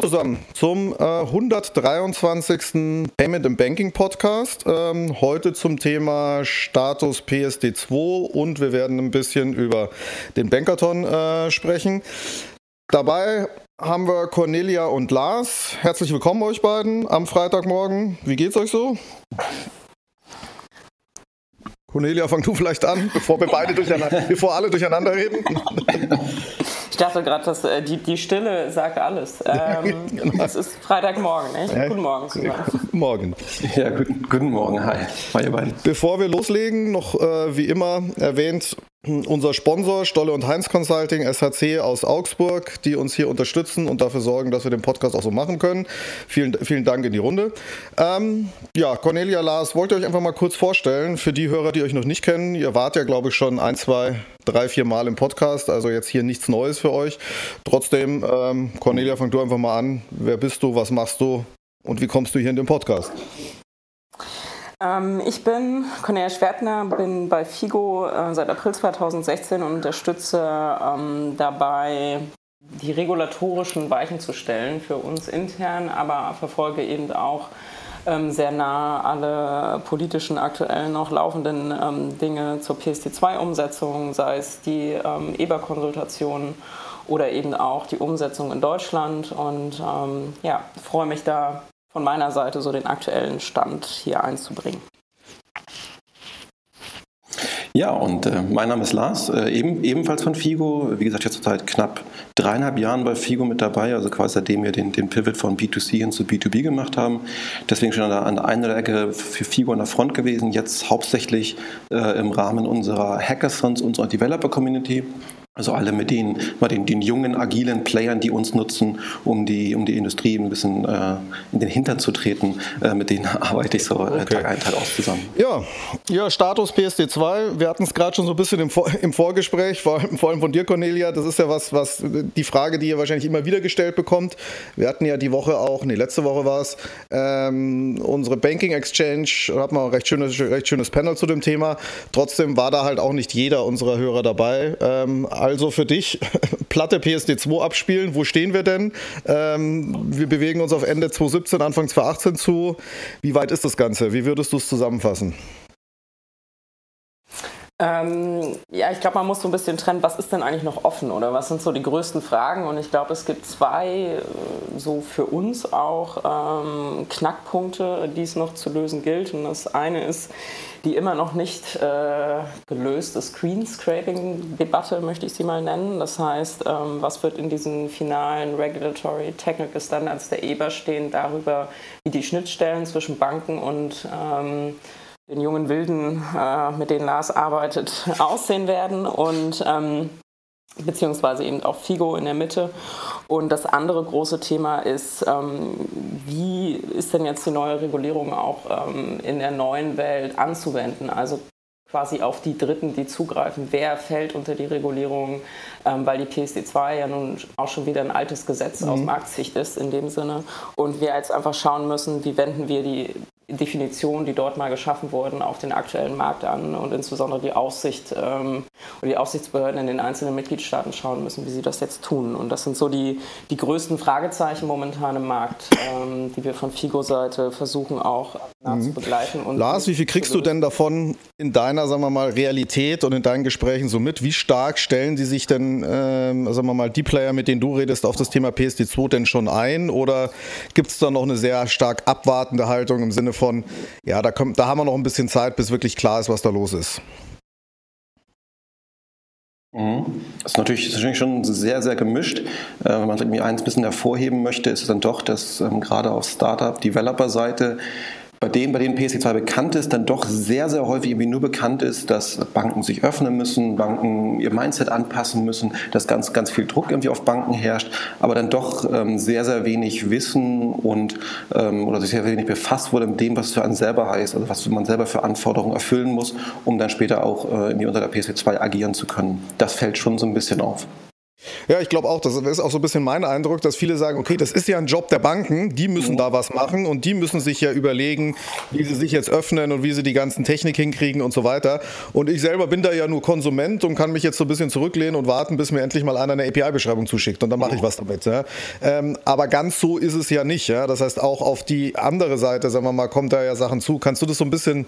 Hallo zusammen zum äh, 123. Payment and Banking Podcast. Ähm, heute zum Thema Status PSD2 und wir werden ein bisschen über den Bankathon äh, sprechen. Dabei haben wir Cornelia und Lars. Herzlich willkommen euch beiden am Freitagmorgen. Wie geht's euch so? Cornelia, fang du vielleicht an, bevor wir beide durcheinander, bevor alle durcheinander reden. Ich dachte gerade, dass äh, die, die Stille sagt alles. Ähm, genau. Es ist Freitagmorgen, nicht? Ja, guten Morgen zusammen. Guten Morgen. Ja, guten, guten Morgen. Hi. Hi, ihr beiden. Bevor wir loslegen, noch äh, wie immer erwähnt, unser Sponsor Stolle und Heinz Consulting, SHC aus Augsburg, die uns hier unterstützen und dafür sorgen, dass wir den Podcast auch so machen können. Vielen, vielen Dank in die Runde. Ähm, ja, Cornelia, Lars, wollt ihr euch einfach mal kurz vorstellen, für die Hörer, die euch noch nicht kennen. Ihr wart ja, glaube ich, schon ein, zwei, drei, vier Mal im Podcast, also jetzt hier nichts Neues für euch. Trotzdem, ähm, Cornelia, fang du einfach mal an. Wer bist du, was machst du und wie kommst du hier in den Podcast? Ähm, ich bin Cornelia Schwertner, bin bei FIGO äh, seit April 2016 und unterstütze ähm, dabei, die regulatorischen Weichen zu stellen für uns intern, aber verfolge eben auch ähm, sehr nah alle politischen, aktuell noch laufenden Dinge zur PSD2-Umsetzung, sei es die ähm, EBA-Konsultation oder eben auch die Umsetzung in Deutschland. Und ja, freue mich da von meiner Seite so den aktuellen Stand hier einzubringen. Ja, und äh, mein Name ist Lars, äh, eben, ebenfalls von FIGO. Wie gesagt, jetzt seit knapp dreieinhalb Jahren bei FIGO mit dabei, also quasi seitdem wir den, den Pivot von B2C hin zu B2B gemacht haben. Deswegen schon an der, einen oder Ecke für FIGO an der Front gewesen, jetzt hauptsächlich äh, im Rahmen unserer Hackathons, unserer Developer-Community. Also alle mit den, mit den, den jungen, agilen Playern, die uns nutzen, um die, um die Industrie ein bisschen äh, in den Hintern zu treten, äh, mit denen arbeite ich so äh, okay. Tag ein, Tag aus zusammen. Ja, ja Status PSD2, wir hatten es gerade schon so ein bisschen im, Vor im Vorgespräch, vor, vor, allem von dir, Cornelia, das ist ja was, was die Frage, die ihr wahrscheinlich immer wieder gestellt bekommt. Wir hatten ja die Woche auch, nee, letzte Woche war es, ähm, unsere Banking Exchange, da hatten wir ein recht schönes, recht schönes Panel zu dem Thema. Trotzdem war da halt auch nicht jeder unserer Hörer dabei. Ähm, also für dich, Platte PSD2 abspielen. Wo stehen wir denn? Ähm, wir bewegen uns auf Ende 2017, Anfang 2018 zu. Wie weit ist das Ganze? Wie würdest du es zusammenfassen? Ähm, ja, ich glaube, man muss so ein bisschen trennen, was ist denn eigentlich noch offen oder was sind so die größten Fragen? Und ich glaube, es gibt zwei, äh, so für uns auch, ähm, Knackpunkte, die es noch zu lösen gilt. Und das eine ist die immer noch nicht äh, gelöste Screen-Scraping-Debatte, möchte ich sie mal nennen. Das heißt, ähm, was wird in diesen finalen Regulatory Technical Standards der EBA stehen darüber, wie die Schnittstellen zwischen Banken und ähm, den jungen Wilden, äh, mit denen Lars arbeitet, aussehen werden und ähm, beziehungsweise eben auch FIGO in der Mitte. Und das andere große Thema ist, ähm, wie ist denn jetzt die neue Regulierung auch ähm, in der neuen Welt anzuwenden? Also quasi auf die Dritten, die zugreifen. Wer fällt unter die Regulierung, ähm, weil die PSD2 ja nun auch schon wieder ein altes Gesetz mhm. aus Marktsicht ist in dem Sinne. Und wir jetzt einfach schauen müssen, wie wenden wir die Definitionen, die dort mal geschaffen wurden, auf den aktuellen Markt an und insbesondere die Aufsicht ähm, oder die Aufsichtsbehörden in den einzelnen Mitgliedstaaten schauen müssen, wie sie das jetzt tun. Und das sind so die, die größten Fragezeichen momentan im Markt, ähm, die wir von FIGO-Seite versuchen auch mhm. zu begleiten. Lars, wie viel kriegst du denn davon in deiner, sagen wir mal, Realität und in deinen Gesprächen so mit? Wie stark stellen die sich denn, ähm, sagen wir mal, die Player, mit denen du redest, auf das Thema PSD2 denn schon ein? Oder gibt es da noch eine sehr stark abwartende Haltung im Sinne von von, ja, da, kommt, da haben wir noch ein bisschen Zeit, bis wirklich klar ist, was da los ist. Mhm. Das ist natürlich, schon sehr, sehr gemischt. Äh, wenn man irgendwie eins ein bisschen hervorheben möchte, ist es dann doch, dass ähm, gerade auf Startup-Developer-Seite bei denen, bei denen PSD2 bekannt ist, dann doch sehr, sehr häufig irgendwie nur bekannt ist, dass Banken sich öffnen müssen, Banken ihr Mindset anpassen müssen, dass ganz, ganz viel Druck irgendwie auf Banken herrscht, aber dann doch ähm, sehr, sehr wenig Wissen und ähm, oder sich sehr wenig befasst wurde mit dem, was es für einen selber heißt, also was man selber für Anforderungen erfüllen muss, um dann später auch äh, irgendwie unter der PSD2 agieren zu können. Das fällt schon so ein bisschen auf. Ja, ich glaube auch, das ist auch so ein bisschen mein Eindruck, dass viele sagen, okay, das ist ja ein Job der Banken, die müssen da was machen und die müssen sich ja überlegen, wie sie sich jetzt öffnen und wie sie die ganzen Technik hinkriegen und so weiter. Und ich selber bin da ja nur Konsument und kann mich jetzt so ein bisschen zurücklehnen und warten, bis mir endlich mal einer eine API-Beschreibung zuschickt und dann mache ich was damit. Ja. Ähm, aber ganz so ist es ja nicht. Ja. Das heißt, auch auf die andere Seite, sagen wir mal, kommt da ja Sachen zu. Kannst du das so ein bisschen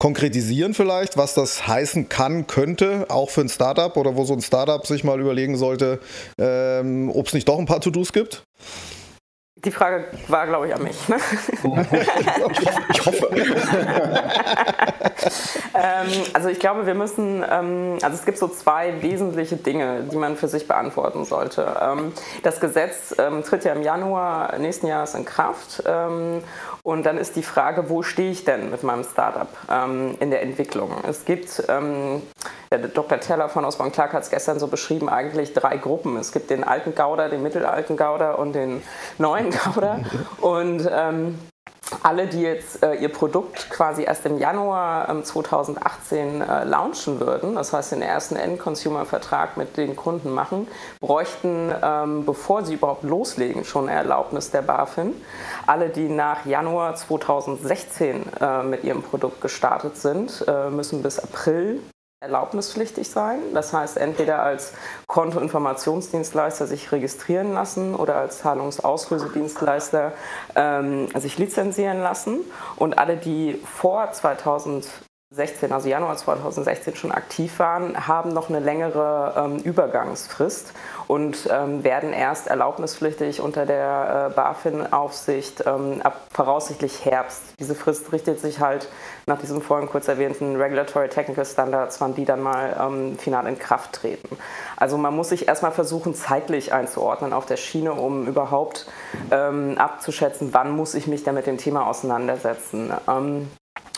konkretisieren vielleicht, was das heißen kann, könnte, auch für ein Startup oder wo so ein Startup sich mal überlegen sollte, ähm, ob es nicht doch ein paar To-Dos gibt? Die Frage war, glaube ich, an mich. Ne? ich hoffe. ähm, also ich glaube, wir müssen, ähm, also es gibt so zwei wesentliche Dinge, die man für sich beantworten sollte. Ähm, das Gesetz ähm, tritt ja im Januar nächsten Jahres in Kraft ähm, und dann ist die Frage, wo stehe ich denn mit meinem Startup ähm, in der Entwicklung? Es gibt, der Dr. Teller von Osborne Clark hat es gestern so beschrieben, eigentlich drei Gruppen. Es gibt den alten Gauder, den mittelalten Gauder und den neuen Gauder. Und ähm, alle, die jetzt äh, ihr Produkt quasi erst im Januar ähm, 2018 äh, launchen würden, das heißt den ersten End-Consumer-Vertrag mit den Kunden machen, bräuchten, ähm, bevor sie überhaupt loslegen, schon eine Erlaubnis der BaFin. Alle, die nach Januar 2016 äh, mit ihrem Produkt gestartet sind, äh, müssen bis April erlaubnispflichtig sein. Das heißt, entweder als Kontoinformationsdienstleister sich registrieren lassen oder als Zahlungsauslösedienstleister ähm, sich lizenzieren lassen. Und alle, die vor 2000 16, also Januar 2016 schon aktiv waren, haben noch eine längere ähm, Übergangsfrist und ähm, werden erst erlaubnispflichtig unter der äh, BaFin-Aufsicht ähm, ab voraussichtlich Herbst. Diese Frist richtet sich halt nach diesem vorhin kurz erwähnten Regulatory Technical Standards, wann die dann mal ähm, final in Kraft treten. Also man muss sich erstmal versuchen, zeitlich einzuordnen auf der Schiene, um überhaupt ähm, abzuschätzen, wann muss ich mich dann mit dem Thema auseinandersetzen.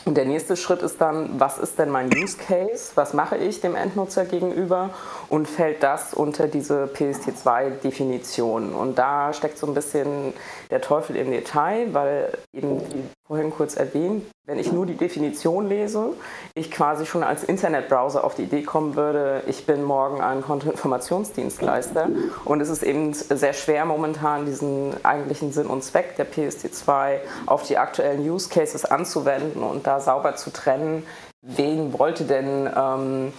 Und der nächste Schritt ist dann, was ist denn mein Use Case? Was mache ich dem Endnutzer gegenüber? Und fällt das unter diese PST2-Definition? Und da steckt so ein bisschen der Teufel im Detail, weil eben, wie vorhin kurz erwähnt, wenn ich nur die Definition lese, ich quasi schon als Internetbrowser auf die Idee kommen würde, ich bin morgen ein Kontoinformationsdienstleister. Und es ist eben sehr schwer momentan, diesen eigentlichen Sinn und Zweck der PST2 auf die aktuellen Use Cases anzuwenden und da sauber zu trennen, wen wollte denn ähm,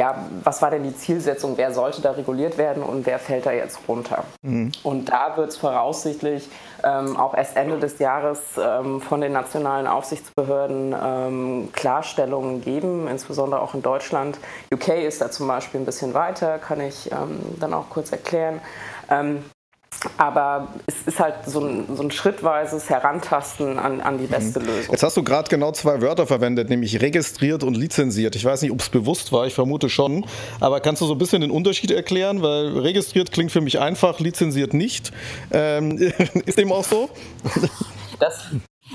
ja, was war denn die Zielsetzung, wer sollte da reguliert werden und wer fällt da jetzt runter? Mhm. Und da wird es voraussichtlich ähm, auch erst Ende des Jahres ähm, von den nationalen Aufsichtsbehörden ähm, Klarstellungen geben, insbesondere auch in Deutschland. UK ist da zum Beispiel ein bisschen weiter, kann ich ähm, dann auch kurz erklären. Aber es ist halt so ein, so ein schrittweises Herantasten an, an die beste mhm. Lösung. Jetzt hast du gerade genau zwei Wörter verwendet, nämlich registriert und lizenziert. Ich weiß nicht, ob es bewusst war, ich vermute schon. Aber kannst du so ein bisschen den Unterschied erklären? Weil registriert klingt für mich einfach, lizenziert nicht. Ähm, ist dem auch so? Das,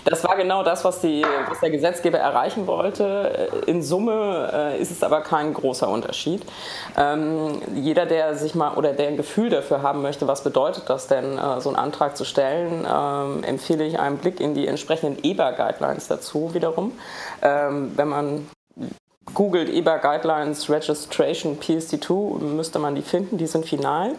das war genau das, was, die, was, der Gesetzgeber erreichen wollte. In Summe äh, ist es aber kein großer Unterschied. Ähm, jeder, der sich mal oder der ein Gefühl dafür haben möchte, was bedeutet das denn, äh, so einen Antrag zu stellen, ähm, empfehle ich einen Blick in die entsprechenden EBA-Guidelines dazu wiederum. Ähm, wenn man googelt EBA Guidelines Registration PSD2, müsste man die finden, die sind final.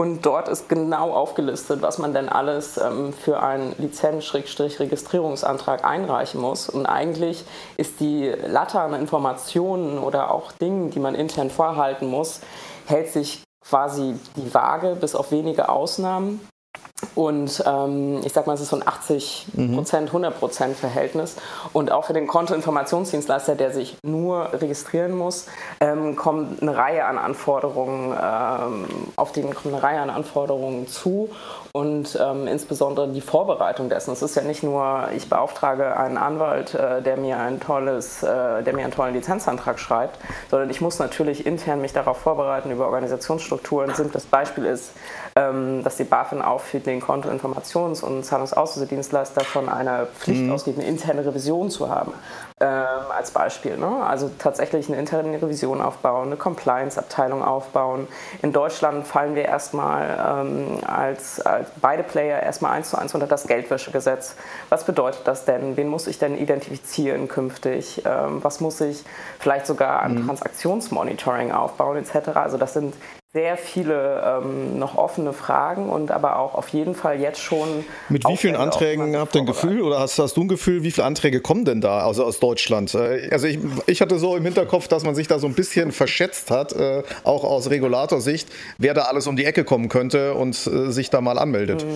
Und dort ist genau aufgelistet, was man denn alles ähm, für einen Lizenz-Registrierungsantrag einreichen muss. Und eigentlich ist die Latte an Informationen oder auch Dingen, die man intern vorhalten muss, hält sich quasi die Waage bis auf wenige Ausnahmen. Und ähm, ich sag mal, es ist so ein 80 Prozent, 100 Prozent Verhältnis. Und auch für den Kontoinformationsdienstleister, der sich nur registrieren muss, ähm, kommt eine Reihe an Anforderungen, ähm, auf den kommt eine Reihe an Anforderungen zu. Und ähm, insbesondere die Vorbereitung dessen. Es ist ja nicht nur, ich beauftrage einen Anwalt, äh, der mir ein tolles, äh, der mir einen tollen Lizenzantrag schreibt, sondern ich muss natürlich intern mich darauf vorbereiten über Organisationsstrukturen. Sind das Beispiel ist, dass die BaFin aufführt, den Kontoinformations- und Zahlungsauslösedienstleister von einer Pflicht mhm. ausgeht, eine interne Revision zu haben. Ähm, als Beispiel. Ne? Also tatsächlich eine interne Revision aufbauen, eine Compliance-Abteilung aufbauen. In Deutschland fallen wir erstmal ähm, als, als, beide Player erstmal eins zu eins unter das Geldwäschegesetz. Was bedeutet das denn? Wen muss ich denn identifizieren künftig? Ähm, was muss ich vielleicht sogar an mhm. Transaktionsmonitoring aufbauen etc.? Also das sind sehr viele ähm, noch offene Fragen und aber auch auf jeden Fall jetzt schon. Mit wie vielen Anträgen habt ihr ein Gefühl oder hast, hast, du ein Gefühl, wie viele Anträge kommen denn da also aus Deutschland? Äh, also ich, ich hatte so im Hinterkopf, dass man sich da so ein bisschen verschätzt hat, äh, auch aus Regulatorsicht, wer da alles um die Ecke kommen könnte und äh, sich da mal anmeldet.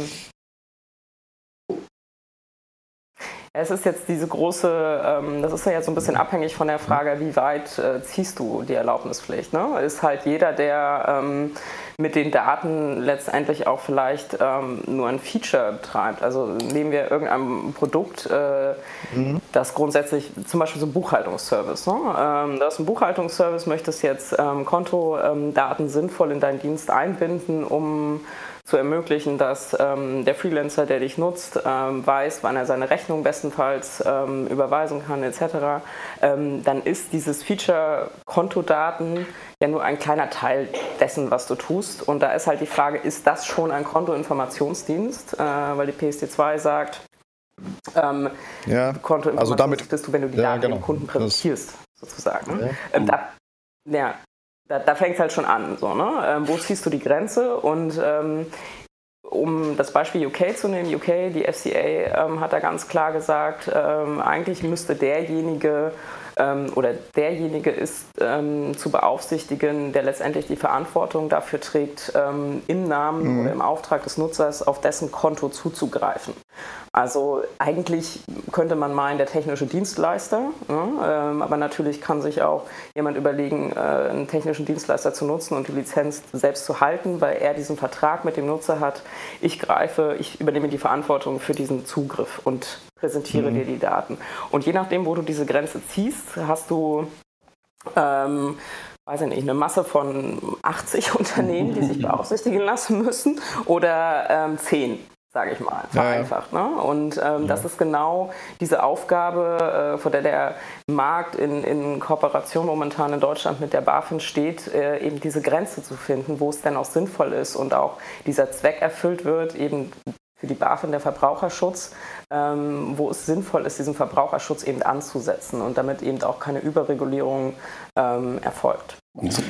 Es ist jetzt diese große, ähm, das ist ja jetzt so ein bisschen abhängig von der Frage, wie weit äh, ziehst du die Erlaubnispflicht. Ne? Ist halt jeder, der ähm, mit den Daten letztendlich auch vielleicht ähm, nur ein Feature betreibt. Also nehmen wir irgendein Produkt, äh, mhm. das grundsätzlich, zum Beispiel so ein Buchhaltungsservice. Ne? Ähm, da ist ein Buchhaltungsservice, möchtest jetzt Kontodaten sinnvoll in deinen Dienst einbinden, um zu ermöglichen, dass ähm, der Freelancer, der dich nutzt, ähm, weiß, wann er seine Rechnung bestenfalls ähm, überweisen kann etc., ähm, dann ist dieses Feature Kontodaten ja nur ein kleiner Teil dessen, was du tust. Und da ist halt die Frage, ist das schon ein Kontoinformationsdienst? Äh, weil die PSD2 sagt, ähm, ja, Kontoinformationsdienst also damit, bist du, wenn du die Daten genau, dem Kunden präsentierst, sozusagen. Ja. Ähm, da, ja, da, da fängt es halt schon an. So, ne? Ähm, wo ziehst du die Grenze? Und ähm, um das Beispiel UK zu nehmen, UK, die FCA ähm, hat da ganz klar gesagt, ähm, eigentlich müsste derjenige ähm, oder derjenige ist ähm, zu beaufsichtigen, der letztendlich die Verantwortung dafür trägt, im Namen mhm. oder im Auftrag des Nutzers auf dessen Konto zuzugreifen. Also eigentlich könnte man meinen, der technische Dienstleister, ja, ähm, aber natürlich kann sich auch jemand überlegen, äh, einen technischen Dienstleister zu nutzen und die Lizenz selbst zu halten, weil er diesen Vertrag mit dem Nutzer hat. Ich greife, ich übernehme die Verantwortung für diesen Zugriff und präsentiere mhm. dir die Daten. Und je nachdem, wo du diese Grenze ziehst, hast du ähm, weiß ich nicht, eine Masse von 80 Unternehmen, die sich beaufsichtigen lassen müssen oder ähm, 10 sage ich mal, vereinfacht. Ja, ja. Ne? Und ähm, ja. das ist genau diese Aufgabe, äh, vor der der Markt in, in Kooperation momentan in Deutschland mit der BaFin steht, äh, eben diese Grenze zu finden, wo es denn auch sinnvoll ist und auch dieser Zweck erfüllt wird, eben für die BaFin der Verbraucherschutz, ähm, wo es sinnvoll ist, diesen Verbraucherschutz eben anzusetzen und damit eben auch keine Überregulierung ähm, erfolgt.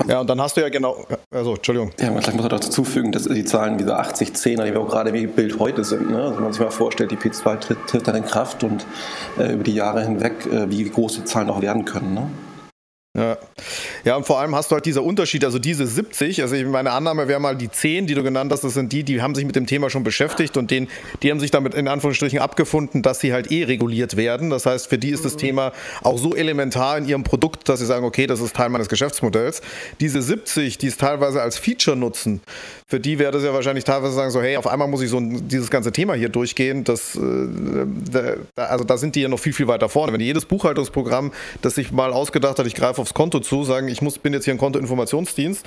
Ja, und dann hast du ja genau, also Entschuldigung. Ja, vielleicht muss man dazu fügen, dass die Zahlen, diese 80, 10, die wir auch gerade wie Bild heute sind, ne? also wenn man sich mal vorstellt, die P2 tritt, tritt dann in Kraft und äh, über die Jahre hinweg, äh, wie groß die Zahlen auch werden können. Ne? Ja. Ja, und vor allem hast du halt dieser Unterschied, also diese 70, also meine Annahme wäre mal die 10, die du genannt hast, das sind die, die haben sich mit dem Thema schon beschäftigt und den, die haben sich damit in Anführungsstrichen abgefunden, dass sie halt eh reguliert werden. Das heißt, für die ist das Thema auch so elementar in ihrem Produkt, dass sie sagen, okay, das ist Teil meines Geschäftsmodells. Diese 70, die es teilweise als Feature nutzen, für die wäre das ja wahrscheinlich teilweise sagen so, hey, auf einmal muss ich so ein, dieses ganze Thema hier durchgehen. Das, äh, da, also da sind die ja noch viel, viel weiter vorne. Wenn jedes Buchhaltungsprogramm, das sich mal ausgedacht hat, ich greife aufs Konto zu, sagen, ich muss, bin jetzt hier ein Kontoinformationsdienst,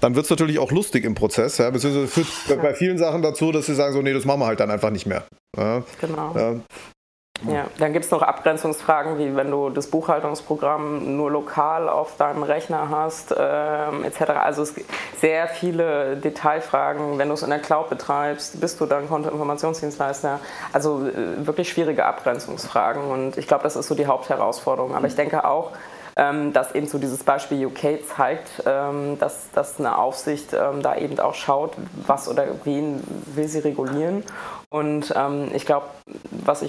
dann wird es natürlich auch lustig im Prozess. Ja? Beziehungsweise führt ja. bei vielen Sachen dazu, dass sie sagen, so, nee, das machen wir halt dann einfach nicht mehr. Ja? Genau. Ja. Ja, dann gibt es noch Abgrenzungsfragen, wie wenn du das Buchhaltungsprogramm nur lokal auf deinem Rechner hast, ähm, etc. Also es gibt sehr viele Detailfragen. Wenn du es in der Cloud betreibst, bist du dann Kontoinformationsdienstleister. Also äh, wirklich schwierige Abgrenzungsfragen und ich glaube, das ist so die Hauptherausforderung. Aber ich denke auch, ähm, dass eben so dieses Beispiel UK zeigt, ähm, dass, dass eine Aufsicht ähm, da eben auch schaut, was oder wen will sie regulieren. Und ähm, ich glaube, was,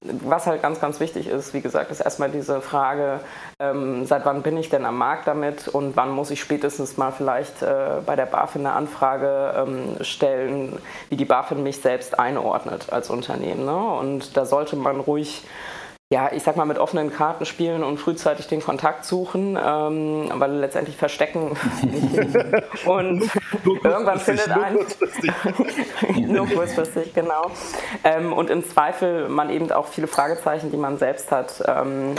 was halt ganz, ganz wichtig ist, wie gesagt, ist erstmal diese Frage, ähm, seit wann bin ich denn am Markt damit und wann muss ich spätestens mal vielleicht äh, bei der BaFin eine Anfrage ähm, stellen, wie die BaFin mich selbst einordnet als Unternehmen. Ne? Und da sollte man ruhig ja, ich sag mal, mit offenen Karten spielen und frühzeitig den Kontakt suchen, ähm, weil letztendlich verstecken und irgendwann findet ein nur kurzfristig, genau. Ähm, und im Zweifel man eben auch viele Fragezeichen, die man selbst hat, ähm,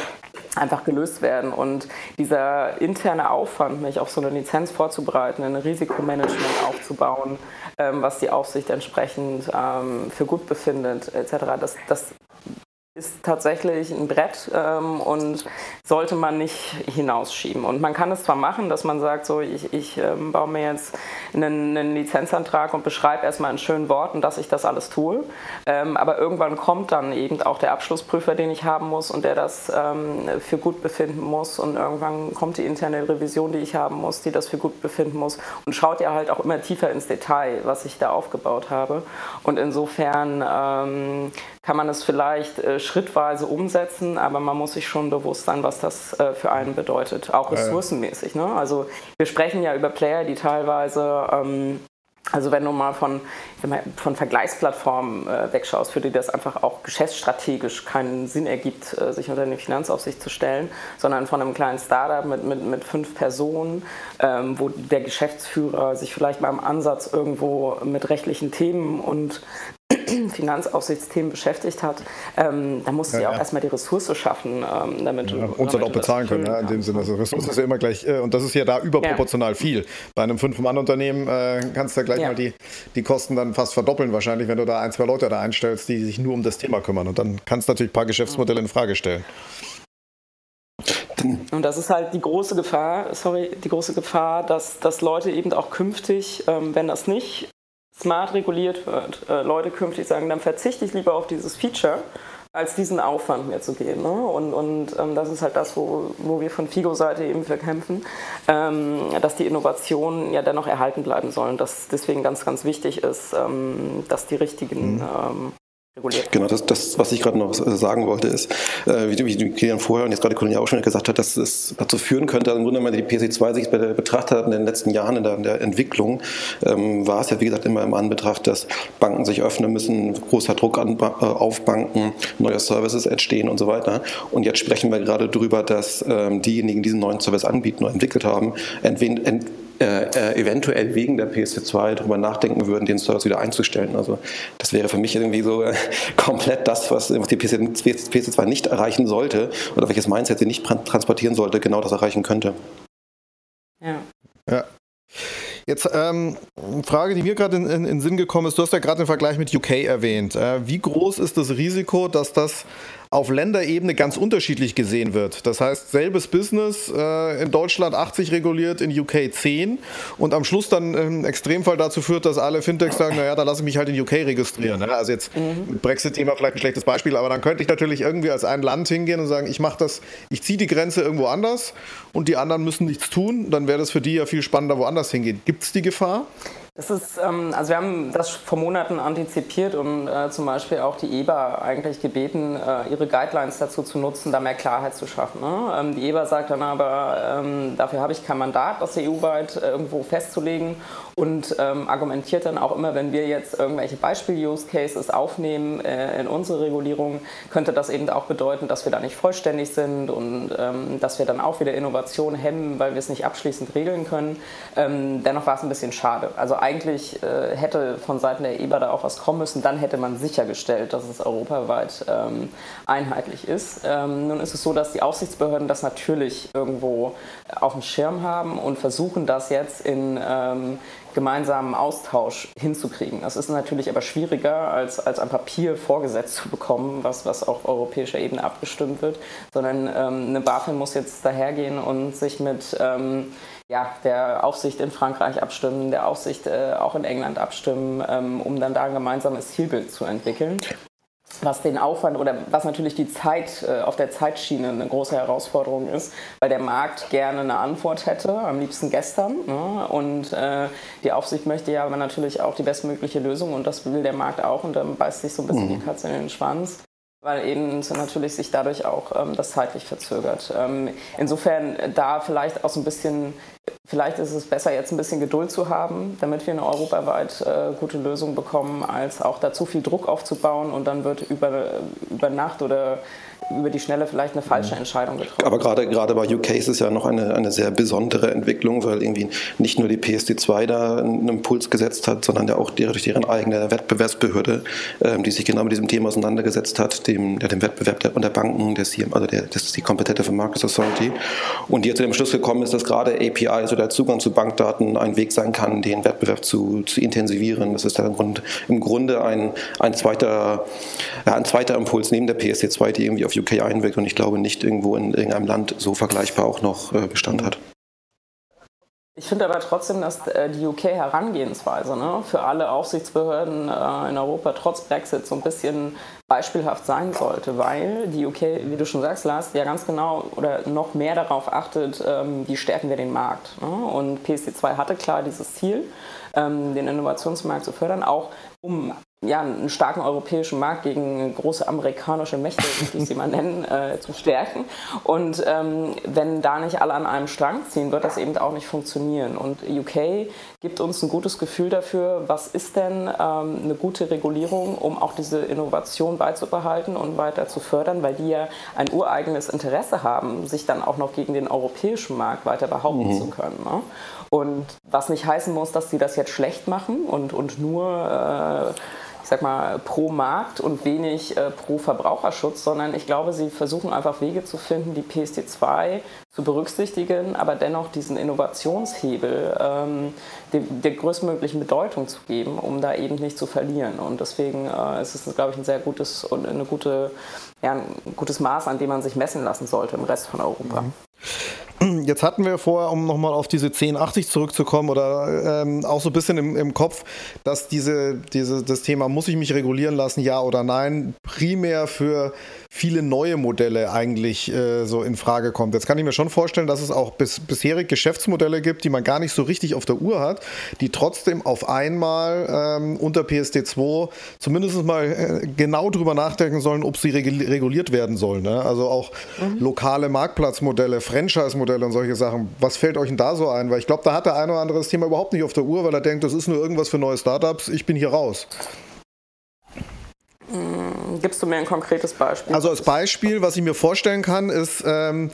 einfach gelöst werden. Und dieser interne Aufwand, mich auf so eine Lizenz vorzubereiten, ein Risikomanagement aufzubauen, ähm, was die Aufsicht entsprechend ähm, für gut befindet, etc., das, das ist tatsächlich ein Brett ähm, und sollte man nicht hinausschieben. Und man kann es zwar machen, dass man sagt, so ich, ich ähm, baue mir jetzt einen, einen, Lizenzantrag und beschreibe erstmal in schönen Worten, dass ich das alles tue, ähm, aber irgendwann kommt dann eben auch der Abschlussprüfer, den ich haben muss und der das ähm, für gut befinden muss und irgendwann kommt die interne Revision, die ich haben muss, die das für gut befinden muss und schaut ja halt auch immer tiefer ins Detail, was ich da aufgebaut habe. Und insofern ähm, kann man es vielleicht äh, schrittweise umsetzen, aber man muss sich schon bewusst sein, was das äh, für einen bedeutet, auch ressourcenmäßig. Ne? Also wir sprechen ja über Player, die teilweise ähm, also wenn du mal von, mal, von Vergleichsplattformen äh, wegschaust, für die das einfach auch geschäftsstrategisch keinen Sinn ergibt, äh, sich unter eine Finanzaufsicht zu stellen, sondern von einem kleinen Startup mit, mit, mit fünf Personen, ähm, wo der Geschäftsführer sich vielleicht mal im Ansatz irgendwo mit rechtlichen Themen und Finanzaufsichtsthemen beschäftigt hat, ähm, da musste ja, ja auch erstmal die Ressource schaffen, ähm, damit ja, uns dann auch bezahlen können, ja, in dem Sinne. Also Ressource ist ja immer gleich, äh, und das ist ja da überproportional viel. Bei einem Fünf-Mann-Unternehmen äh, kannst du ja gleich mal die, die Kosten dann fast verdoppeln, wahrscheinlich, wenn du da ein, zwei Leute da einstellst, die sich nur um das Thema kümmern. Und dann kannst du natürlich ein paar Geschäftsmodelle in Frage stellen. Und das ist halt die große Gefahr, sorry, die große Gefahr, dass, dass Leute eben auch künftig, ähm, wenn das nicht smart reguliert wird, äh, Leute künftig sagen, dann verzichte ich lieber auf dieses Feature, als diesen Aufwand mehr zu gehen. Ne? Und, und ähm, das ist halt das, wo, wo wir von Figo-Seite eben für kämpfen, ähm, dass die Innovationen ja dennoch erhalten bleiben sollen. Dass deswegen ganz, ganz wichtig ist, ähm, dass die richtigen mhm. Reguliert. Genau, das, das was ich gerade noch äh, sagen wollte, ist, äh, wie, wie Kilian vorher und jetzt gerade Kolonien auch schon gesagt hat, dass es dazu führen könnte, im Grunde, wenn man die PC2 sich betrachtet hat in den letzten Jahren in der, in der Entwicklung, ähm, war es ja, wie gesagt, immer im Anbetracht, dass Banken sich öffnen müssen, großer Druck an, äh, auf Banken, neue Services entstehen und so weiter. Und jetzt sprechen wir gerade darüber, dass ähm, diejenigen, die diesen neuen Service anbieten oder entwickelt haben, entweder ent, äh, äh, eventuell wegen der PS2 darüber nachdenken würden, den Service wieder einzustellen. Also das wäre für mich irgendwie so äh, komplett das, was, was die PS2 nicht erreichen sollte oder welches Mindset sie nicht transportieren sollte, genau das erreichen könnte. Ja. Ja. Jetzt ähm, eine Frage, die mir gerade in, in, in, den Sinn gekommen ist, du hast ja gerade den Vergleich mit UK erwähnt. Äh, wie groß ist das Risiko, dass das auf Länderebene ganz unterschiedlich gesehen wird. Das heißt, selbes Business äh, in Deutschland 80 reguliert, in UK 10 und am Schluss dann im Extremfall dazu führt, dass alle Fintechs sagen, naja, da lasse ich mich halt in UK registrieren. Ja, also jetzt mhm. Brexit-Thema vielleicht ein schlechtes Beispiel, aber dann könnte ich natürlich irgendwie als ein Land hingehen und sagen, ich mache das, ich ziehe die Grenze irgendwo anders und die anderen müssen nichts tun. Dann wäre das für die ja viel spannender, woanders hingehen. Gibt es die Gefahr? Das ist, ähm, also wir haben das vor Monaten antizipiert und äh, zum Beispiel auch die EBA eigentlich gebeten, äh, ihre Guidelines dazu zu nutzen, da mehr Klarheit zu schaffen. Ne? Ähm, die EBA sagt dann aber, ähm, dafür habe ich kein Mandat, das EU-weit äh, irgendwo festzulegen und ähm, argumentiert dann auch immer, wenn wir jetzt irgendwelche Beispiel-Use-Cases aufnehmen äh, in unsere Regulierung, könnte das eben auch bedeuten, dass wir da nicht vollständig sind und ähm, dass wir dann auch wieder Innovation hemmen, weil wir es nicht abschließend regeln können. Ähm, dennoch war es ein bisschen schade. Also eigentlich äh, hätte von Seiten der EBA da auch was kommen müssen, dann hätte man sichergestellt, dass es europaweit ähm, einheitlich ist. Ähm, nun ist es so, dass die Aufsichtsbehörden das natürlich irgendwo auf dem Schirm haben und versuchen das jetzt in ähm, gemeinsamen Austausch hinzukriegen. Das ist natürlich aber schwieriger, als, als ein Papier vorgesetzt zu bekommen, was, was auf europäischer Ebene abgestimmt wird, sondern ähm, eine BaFin muss jetzt dahergehen und sich mit ähm, ja, der Aufsicht in Frankreich abstimmen, der Aufsicht äh, auch in England abstimmen, ähm, um dann da ein gemeinsames Zielbild zu entwickeln was den Aufwand oder was natürlich die Zeit äh, auf der Zeitschiene eine große Herausforderung ist, weil der Markt gerne eine Antwort hätte, am liebsten gestern. Ne? Und äh, die Aufsicht möchte ja aber natürlich auch die bestmögliche Lösung und das will der Markt auch und dann beißt sich so ein bisschen mhm. die Katze in den Schwanz weil eben natürlich sich dadurch auch ähm, das zeitlich verzögert. Ähm, insofern da vielleicht auch so ein bisschen Vielleicht ist es besser, jetzt ein bisschen Geduld zu haben, damit wir eine europaweit äh, gute Lösung bekommen, als auch da zu viel Druck aufzubauen und dann wird über, über Nacht oder über die Schnelle vielleicht eine falsche mhm. Entscheidung getroffen. Aber gerade, gerade bei UK ist es ja noch eine, eine sehr besondere Entwicklung, weil irgendwie nicht nur die PSD2 da einen Impuls gesetzt hat, sondern ja auch durch deren eigene Wettbewerbsbehörde, ähm, die sich genau mit diesem Thema auseinandergesetzt hat, dem, dem Wettbewerb der, der Banken, der CM, also der, das ist die Competitive Markets Authority, und die zu dem Schluss gekommen ist, dass gerade API, also der Zugang zu Bankdaten, ein Weg sein kann, den Wettbewerb zu, zu intensivieren. Das ist dann im Grunde, im Grunde ein, ein, zweiter, ja, ein zweiter Impuls neben der PSD2, die irgendwie auf UK einwirkt und ich glaube nicht irgendwo in irgendeinem Land so vergleichbar auch noch äh, Bestand hat. Ich finde aber trotzdem, dass äh, die UK-Herangehensweise ne, für alle Aufsichtsbehörden äh, in Europa trotz Brexit so ein bisschen beispielhaft sein sollte, weil die UK, wie du schon sagst, Lars, ja ganz genau oder noch mehr darauf achtet, ähm, wie stärken wir den Markt. Ne? Und PSD2 hatte klar dieses Ziel, ähm, den Innovationsmarkt zu fördern, auch um ja, einen starken europäischen Markt gegen große amerikanische Mächte, wie ich sie mal nennen, äh, zu stärken. Und ähm, wenn da nicht alle an einem Strang ziehen, wird das eben auch nicht funktionieren. Und UK gibt uns ein gutes Gefühl dafür, was ist denn ähm, eine gute Regulierung, um auch diese Innovation beizubehalten und weiter zu fördern, weil die ja ein ureigenes Interesse haben, sich dann auch noch gegen den europäischen Markt weiter behaupten mhm. zu können. Ne? Und was nicht heißen muss, dass sie das jetzt schlecht machen und, und nur äh, ich sag mal, pro Markt und wenig äh, pro Verbraucherschutz, sondern ich glaube, sie versuchen einfach Wege zu finden, die PSD2 zu berücksichtigen, aber dennoch diesen Innovationshebel ähm, der, der größtmöglichen Bedeutung zu geben, um da eben nicht zu verlieren. Und deswegen äh, ist es, glaube ich, ein sehr gutes und eine gute, ja, ein gutes Maß, an dem man sich messen lassen sollte im Rest von Europa. Mhm. Jetzt hatten wir vorher, um nochmal auf diese 1080 zurückzukommen, oder ähm, auch so ein bisschen im, im Kopf, dass diese, diese, das Thema, muss ich mich regulieren lassen, ja oder nein, primär für viele neue Modelle eigentlich äh, so in Frage kommt. Jetzt kann ich mir schon vorstellen, dass es auch bis, bisherig Geschäftsmodelle gibt, die man gar nicht so richtig auf der Uhr hat, die trotzdem auf einmal ähm, unter PSD2 zumindest mal äh, genau drüber nachdenken sollen, ob sie reguliert werden sollen. Ne? Also auch mhm. lokale Marktplatzmodelle, Franchise-Modelle und solche Sachen. Was fällt euch denn da so ein? Weil ich glaube, da hat der eine oder andere das Thema überhaupt nicht auf der Uhr, weil er denkt, das ist nur irgendwas für neue Startups, ich bin hier raus. Hm, gibst du mir ein konkretes Beispiel? Also als Beispiel, was ich mir vorstellen kann, ist ähm,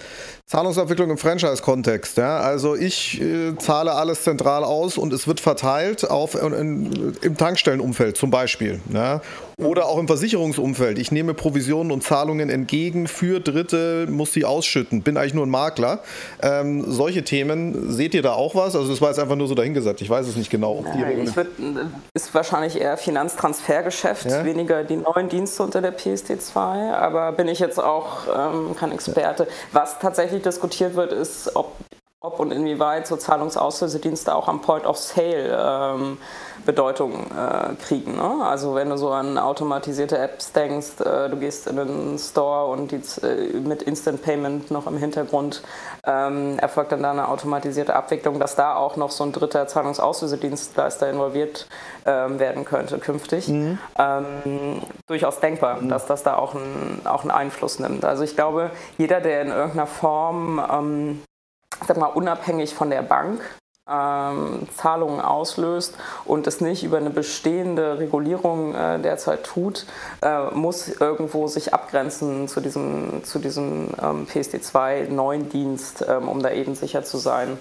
Zahlungsabwicklung im Franchise-Kontext. Ja? Also ich äh, zahle alles zentral aus und es wird verteilt auf, in, in, im Tankstellenumfeld zum Beispiel. Ja? Oder auch im Versicherungsumfeld. Ich nehme Provisionen und Zahlungen entgegen für Dritte, muss sie ausschütten. Bin eigentlich nur ein Makler. Ähm, solche Themen, seht ihr da auch was? Also das war jetzt einfach nur so dahingesagt. Ich weiß es nicht genau. Ob die ich würd, ist wahrscheinlich eher Finanztransfergeschäft, ja? weniger die neuen Dienste unter der PSD2. Aber bin ich jetzt auch ähm, kein Experte. Was tatsächlich diskutiert wird, ist, ob, ob und inwieweit so Zahlungsauslösedienste auch am Point of Sale ähm, Bedeutung äh, kriegen. Ne? Also wenn du so an automatisierte Apps denkst, äh, du gehst in einen Store und die, äh, mit Instant Payment noch im Hintergrund ähm, erfolgt dann da eine automatisierte Abwicklung, dass da auch noch so ein dritter Zahlungsauslösedienstleister involviert ähm, werden könnte künftig. Mhm. Ähm, durchaus denkbar, mhm. dass das da auch, ein, auch einen Einfluss nimmt. Also ich glaube, jeder, der in irgendeiner Form ähm, sag mal, unabhängig von der Bank ähm, Zahlungen auslöst und es nicht über eine bestehende Regulierung äh, derzeit tut, äh, muss irgendwo sich abgrenzen zu diesem, zu diesem ähm, PSD2 neuen Dienst, ähm, um da eben sicher zu sein,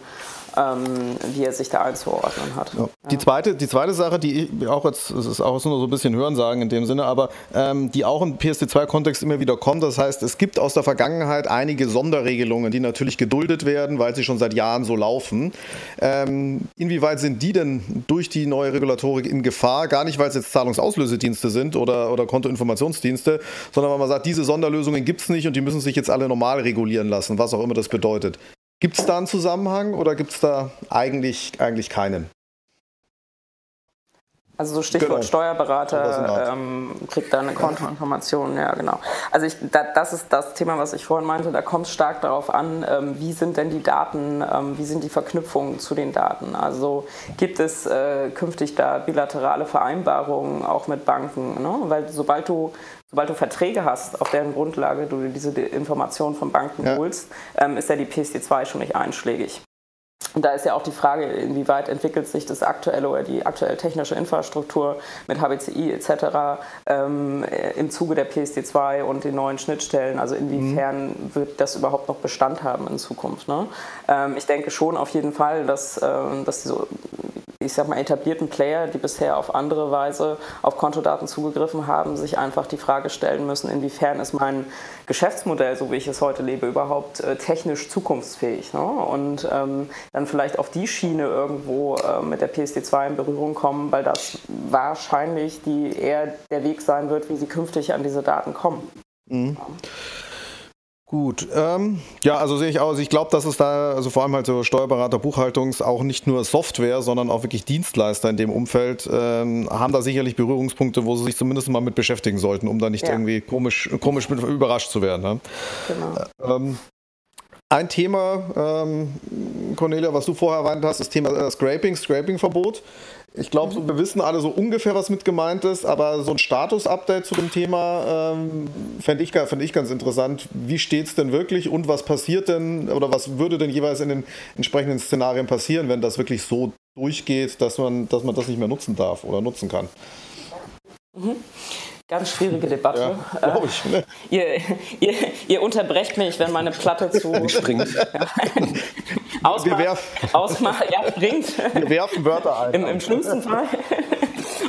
ähm, wie er sich da einzuordnen hat. Ja. Die, zweite, die zweite Sache, die ich auch jetzt, es ist auch nur so ein bisschen Hörensagen in dem Sinne, aber ähm, die auch im PSD2-Kontext immer wieder kommt, das heißt, es gibt aus der Vergangenheit einige Sonderregelungen, die natürlich geduldet werden, weil sie schon seit Jahren so laufen. Ähm, inwieweit sind die denn durch die neue Regulatorik in Gefahr? Gar nicht, weil es jetzt Zahlungsauslösedienste sind oder, oder Kontoinformationsdienste, sondern weil man sagt, diese Sonderlösungen gibt es nicht und die müssen sich jetzt alle normal regulieren lassen, was auch immer das bedeutet. Gibt es da einen Zusammenhang oder gibt es da eigentlich, eigentlich keinen? Also so Stichwort genau. Steuerberater ähm, kriegt da eine Kontoinformation, ja genau. Also ich, da, das ist das Thema, was ich vorhin meinte, da kommt es stark darauf an, ähm, wie sind denn die Daten, ähm, wie sind die Verknüpfungen zu den Daten. Also gibt es äh, künftig da bilaterale Vereinbarungen auch mit Banken, ne? weil sobald du sobald du Verträge hast, auf deren Grundlage du diese Informationen von Banken ja. holst, ähm, ist ja die PSD2 schon nicht einschlägig. Und da ist ja auch die Frage, inwieweit entwickelt sich das aktuelle oder die aktuelle technische Infrastruktur mit HBCI etc. Ähm, im Zuge der PSD2 und den neuen Schnittstellen. Also inwiefern mhm. wird das überhaupt noch Bestand haben in Zukunft? Ne? Ähm, ich denke schon auf jeden Fall, dass, ähm, dass so ich sag mal, etablierten Player, die bisher auf andere Weise auf Kontodaten zugegriffen haben, sich einfach die Frage stellen müssen, inwiefern ist mein Geschäftsmodell, so wie ich es heute lebe, überhaupt äh, technisch zukunftsfähig. Ne? Und ähm, dann vielleicht auf die Schiene irgendwo äh, mit der PSD2 in Berührung kommen, weil das wahrscheinlich die eher der Weg sein wird, wie sie künftig an diese Daten kommen. Mhm. Gut, ähm, ja, also sehe ich aus. Ich glaube, dass es da, also vor allem halt so Steuerberater, Buchhaltungs, auch nicht nur Software, sondern auch wirklich Dienstleister in dem Umfeld ähm, haben da sicherlich Berührungspunkte, wo sie sich zumindest mal mit beschäftigen sollten, um da nicht ja. irgendwie komisch, komisch mit, überrascht zu werden. Ne? Genau. Ähm, ein Thema, ähm, Cornelia, was du vorher erwähnt hast, das Thema äh, Scraping, Scraping-Verbot. Ich glaube, so, wir wissen alle so ungefähr, was mit gemeint ist, aber so ein Status-Update zu dem Thema ähm, fände ich, fänd ich ganz interessant. Wie steht es denn wirklich und was passiert denn oder was würde denn jeweils in den entsprechenden Szenarien passieren, wenn das wirklich so durchgeht, dass man, dass man das nicht mehr nutzen darf oder nutzen kann? Mhm. Ganz schwierige Debatte. Ja, ich, ne? ihr, ihr, ihr, unterbrecht mich, wenn meine Platte zu springt. Ausmacht, wir werfen, ausmacht, ja, springt. Wir werfen Wörter ein. Im, im schlimmsten Fall.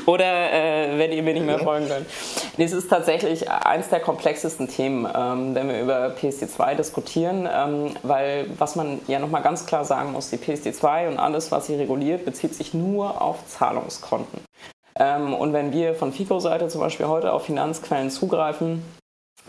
Oder äh, wenn ihr mir nicht mehr folgen könnt. Es ist tatsächlich eins der komplexesten Themen, ähm, wenn wir über PSD2 diskutieren, ähm, weil was man ja nochmal ganz klar sagen muss, die PSD2 und alles, was sie reguliert, bezieht sich nur auf Zahlungskonten. Ähm, und wenn wir von FICO-Seite zum Beispiel heute auf Finanzquellen zugreifen,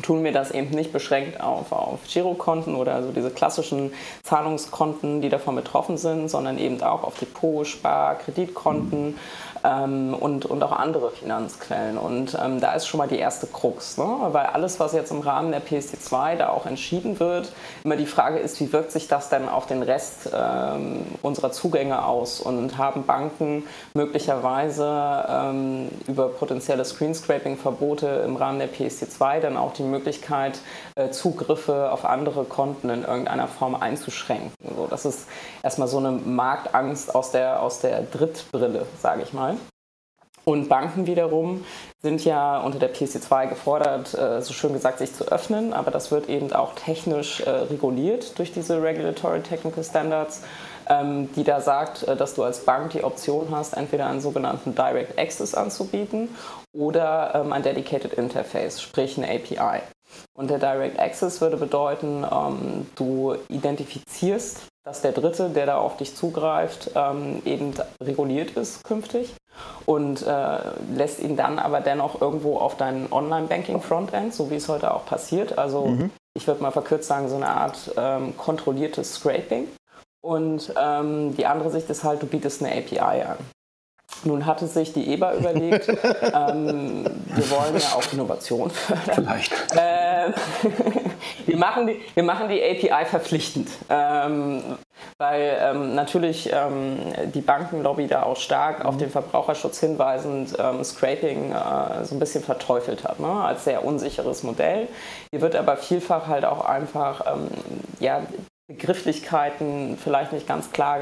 tun wir das eben nicht beschränkt auf, auf Girokonten oder also diese klassischen Zahlungskonten, die davon betroffen sind, sondern eben auch auf Depot, Spar, Kreditkonten ähm, und, und auch andere Finanzquellen. Und ähm, da ist schon mal die erste Krux, ne? weil alles, was jetzt im Rahmen der PSD2 da auch entschieden wird, immer die Frage ist, wie wirkt sich das denn auf den Rest ähm, unserer Zugänge aus und haben Banken möglicherweise ähm, über potenzielle Screenscraping-Verbote im Rahmen der PSD2 dann auch die Möglichkeit, äh, Zugriffe auf andere Konten in irgendeiner Form einzuschränken. So, das ist erstmal so eine Marktangst aus der, aus der Drittbrille, sage ich mal. Und Banken wiederum sind ja unter der PSD2 gefordert, äh, so schön gesagt, sich zu öffnen, aber das wird eben auch technisch äh, reguliert durch diese Regulatory Technical Standards, ähm, die da sagt, äh, dass du als Bank die Option hast, entweder einen sogenannten Direct Access anzubieten oder ähm, ein Dedicated Interface, sprich eine API. Und der Direct Access würde bedeuten, ähm, du identifizierst, dass der Dritte, der da auf dich zugreift, ähm, eben reguliert ist künftig und äh, lässt ihn dann aber dennoch irgendwo auf dein Online-Banking-Frontend, so wie es heute auch passiert. Also mhm. ich würde mal verkürzt sagen, so eine Art ähm, kontrolliertes Scraping. Und ähm, die andere Sicht ist halt, du bietest eine API an. Nun hatte sich die EBA überlegt, ähm, wir wollen ja auch Innovation fördern. Vielleicht. Ähm, wir, machen die, wir machen die API verpflichtend, ähm, weil ähm, natürlich ähm, die Bankenlobby da auch stark mhm. auf den Verbraucherschutz hinweisend ähm, Scraping äh, so ein bisschen verteufelt hat, ne? als sehr unsicheres Modell. Hier wird aber vielfach halt auch einfach ja, Begrifflichkeiten vielleicht nicht ganz klar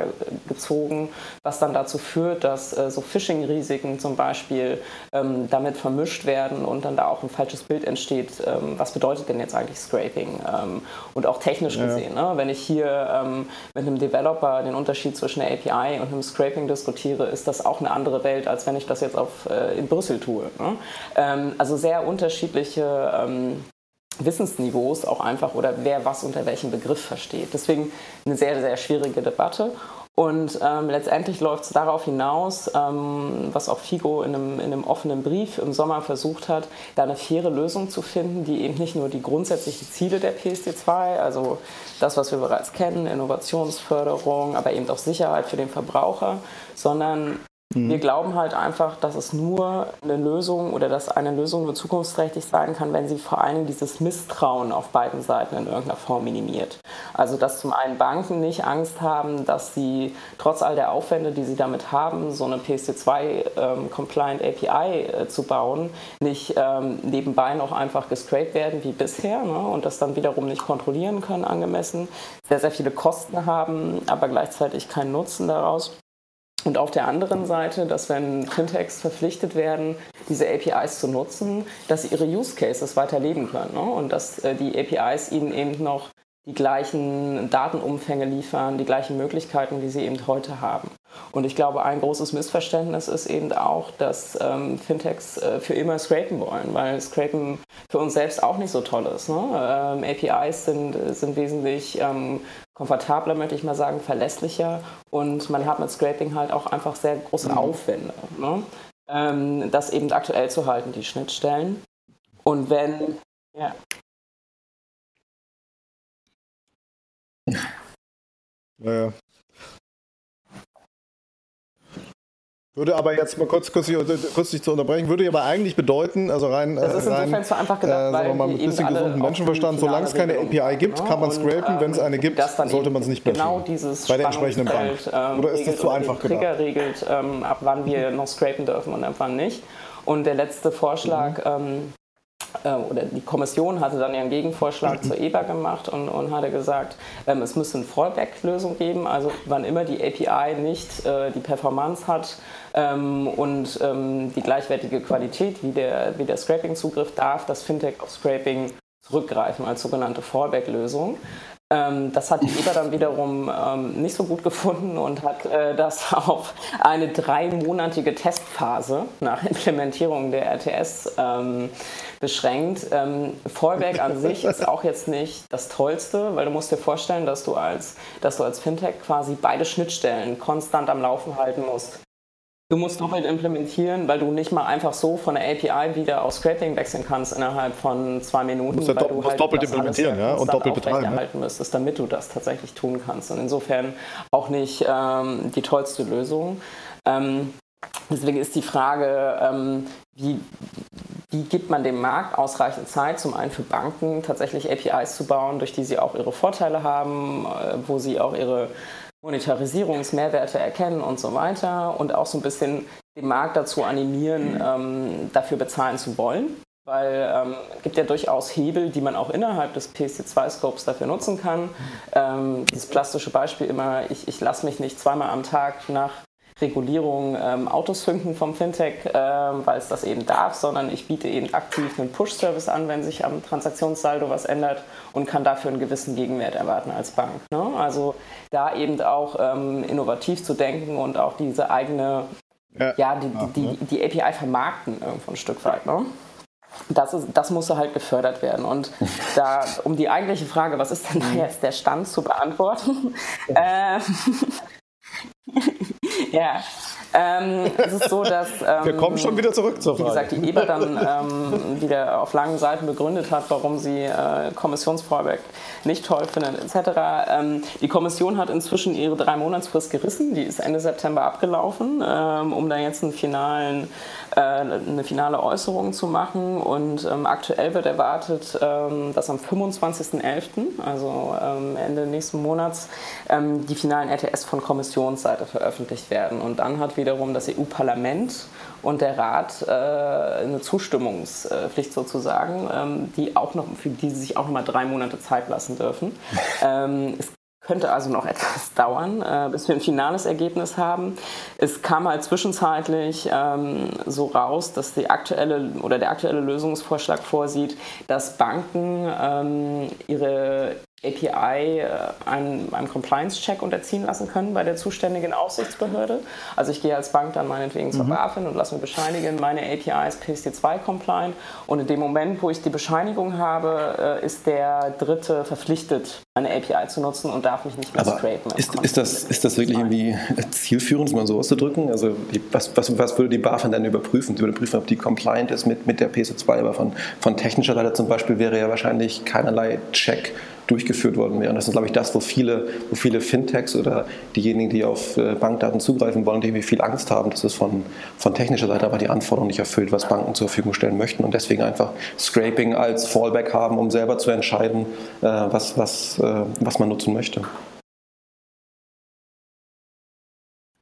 gezogen, was dann dazu führt, dass äh, so Phishing-Risiken zum Beispiel ähm, damit vermischt werden und dann da auch ein falsches Bild entsteht. Ähm, was bedeutet denn jetzt eigentlich Scraping? Ähm, und auch technisch ja. gesehen, ne? wenn ich hier ähm, mit einem Developer den Unterschied zwischen einer API und einem Scraping diskutiere, ist das auch eine andere Welt, als wenn ich das jetzt auf, äh, in Brüssel tue. Ne? Ähm, also sehr unterschiedliche ähm, Wissensniveaus auch einfach oder wer was unter welchem Begriff versteht. Deswegen eine sehr, sehr schwierige Debatte. Und ähm, letztendlich läuft es darauf hinaus, ähm, was auch FIGO in einem, in einem, offenen Brief im Sommer versucht hat, da eine faire Lösung zu finden, die eben nicht nur die grundsätzlichen Ziele der PSD2, also das, was wir bereits kennen, Innovationsförderung, aber eben auch Sicherheit für den Verbraucher, sondern. Wir glauben halt einfach, dass es nur eine Lösung oder dass eine Lösung nur zukunftsträchtig sein kann, wenn sie vor allem dieses Misstrauen auf beiden Seiten in irgendeiner Form minimiert. Also dass zum einen Banken nicht Angst haben, dass sie trotz all der Aufwände, die sie damit haben, so eine PSD2-compliant ähm, API äh, zu bauen, nicht ähm, nebenbei noch einfach gescraped werden wie bisher ne, und das dann wiederum nicht kontrollieren können angemessen, sehr, sehr viele Kosten haben, aber gleichzeitig keinen Nutzen daraus. Und auf der anderen Seite, dass wenn Fintechs verpflichtet werden, diese APIs zu nutzen, dass sie ihre Use Cases weiterleben können ne? und dass äh, die APIs ihnen eben noch die gleichen Datenumfänge liefern, die gleichen Möglichkeiten, die sie eben heute haben. Und ich glaube, ein großes Missverständnis ist eben auch, dass ähm, Fintechs äh, für immer scrapen wollen, weil Scrapen für uns selbst auch nicht so toll ist. Ne? Ähm, APIs sind, sind wesentlich ähm, komfortabler, möchte ich mal sagen, verlässlicher und man hat mit Scraping halt auch einfach sehr große mhm. Aufwände. Ne? Ähm, das eben aktuell zu halten, die Schnittstellen. Und wenn, ja. Naja. Würde aber jetzt mal kurz, kurz, kurz dich zu unterbrechen, würde aber eigentlich bedeuten, also rein, das ist rein insofern so einfach gedacht, äh, weil mal mit ein bisschen gesunden Menschenverstand, solange es keine API gibt, kann man scrapen, wenn es eine gibt, sollte man es nicht genau dieses bei der entsprechenden Bank. Ähm, oder ist das zu einfach gedacht? Trigger regelt, ähm, ab wann wir noch scrapen dürfen und ab wann nicht. Und der letzte Vorschlag, mhm. Ähm, äh, oder die Kommission hatte dann ihren Gegenvorschlag zur EBA gemacht und, und hatte gesagt, ähm, es müsste eine Fallback-Lösung geben, also wann immer die API nicht äh, die Performance hat ähm, und ähm, die gleichwertige Qualität wie der, wie der Scraping-Zugriff, darf das Fintech auf Scraping zurückgreifen als sogenannte Fallback-Lösung. Ähm, das hat die EBA dann wiederum ähm, nicht so gut gefunden und hat äh, das auf eine dreimonatige Testphase nach Implementierung der RTS ähm, beschränkt. Ähm, Fallback an sich ist auch jetzt nicht das Tollste, weil du musst dir vorstellen, dass du als, dass du als Fintech quasi beide Schnittstellen konstant am Laufen halten musst. Du musst doppelt implementieren, weil du nicht mal einfach so von der API wieder auf Scraping wechseln kannst innerhalb von zwei Minuten. Du musst, weil du halt doppelt implementieren ja, und doppelt betreiben. erhalten müsstest, damit du das tatsächlich tun kannst. Und insofern auch nicht ähm, die tollste Lösung. Ähm, deswegen ist die Frage, ähm, wie, wie gibt man dem Markt ausreichend Zeit, zum einen für Banken tatsächlich APIs zu bauen, durch die sie auch ihre Vorteile haben, äh, wo sie auch ihre Monetarisierungsmehrwerte erkennen und so weiter und auch so ein bisschen den Markt dazu animieren, ähm, dafür bezahlen zu wollen. Weil ähm, es gibt ja durchaus Hebel, die man auch innerhalb des PSD2-Scopes dafür nutzen kann. Ähm, dieses plastische Beispiel immer, ich, ich lasse mich nicht zweimal am Tag nach Regulierung ähm, Autos finden vom Fintech, ähm, weil es das eben darf, sondern ich biete eben aktiv einen Push-Service an, wenn sich am Transaktionssaldo was ändert und kann dafür einen gewissen Gegenwert erwarten als Bank. Ne? Also da eben auch ähm, innovativ zu denken und auch diese eigene, ja, ja die, die, die, die, API vermarkten irgendwo ein Stück weit. Ne? Das, ist, das musste halt gefördert werden. Und da, um die eigentliche Frage, was ist denn da jetzt der Stand zu beantworten? äh, ja. Ähm, es ist so, dass. Ähm, Wir kommen schon wieder zurück zur Frage. Wie gesagt, die EBA dann ähm, wieder auf langen Seiten begründet hat, warum sie äh, Kommissionsfallback nicht toll findet, etc. Ähm, die Kommission hat inzwischen ihre drei Monatsfrist gerissen. Die ist Ende September abgelaufen, ähm, um da jetzt einen finalen äh, eine finale Äußerung zu machen. Und ähm, aktuell wird erwartet, ähm, dass am 25.11., also ähm, Ende nächsten Monats, ähm, die finalen RTS von Kommissionsseite veröffentlicht werden. Und dann hat wiederum das EU-Parlament und der Rat äh, eine Zustimmungspflicht sozusagen, ähm, die auch noch, für die sie sich auch noch mal drei Monate Zeit lassen dürfen. Ähm, es könnte also noch etwas dauern, äh, bis wir ein finales Ergebnis haben. Es kam halt zwischenzeitlich ähm, so raus, dass die aktuelle oder der aktuelle Lösungsvorschlag vorsieht, dass Banken ähm, ihre API äh, einem, einem Compliance-Check unterziehen lassen können bei der zuständigen Aufsichtsbehörde. Also ich gehe als Bank dann meinetwegen zur mhm. BaFin und lasse mir bescheinigen, meine API ist PSD2-compliant und in dem Moment, wo ich die Bescheinigung habe, äh, ist der Dritte verpflichtet, eine API zu nutzen und darf mich nicht mehr Aber scrapen. Ist, ist, das, ist das wirklich irgendwie zielführend, mal so auszudrücken? Also was, was, was würde die BaFin dann überprüfen? Sie würde prüfen, ob die compliant ist mit, mit der PSD2, aber von, von technischer Seite zum Beispiel wäre ja wahrscheinlich keinerlei Check durchgeführt worden wäre. Und das ist, glaube ich, das, wo viele, wo viele Fintechs oder diejenigen, die auf äh, Bankdaten zugreifen wollen, die viel Angst haben, dass es von, von technischer Seite aber die Anforderungen nicht erfüllt, was Banken zur Verfügung stellen möchten und deswegen einfach Scraping als Fallback haben, um selber zu entscheiden, äh, was, was, äh, was man nutzen möchte.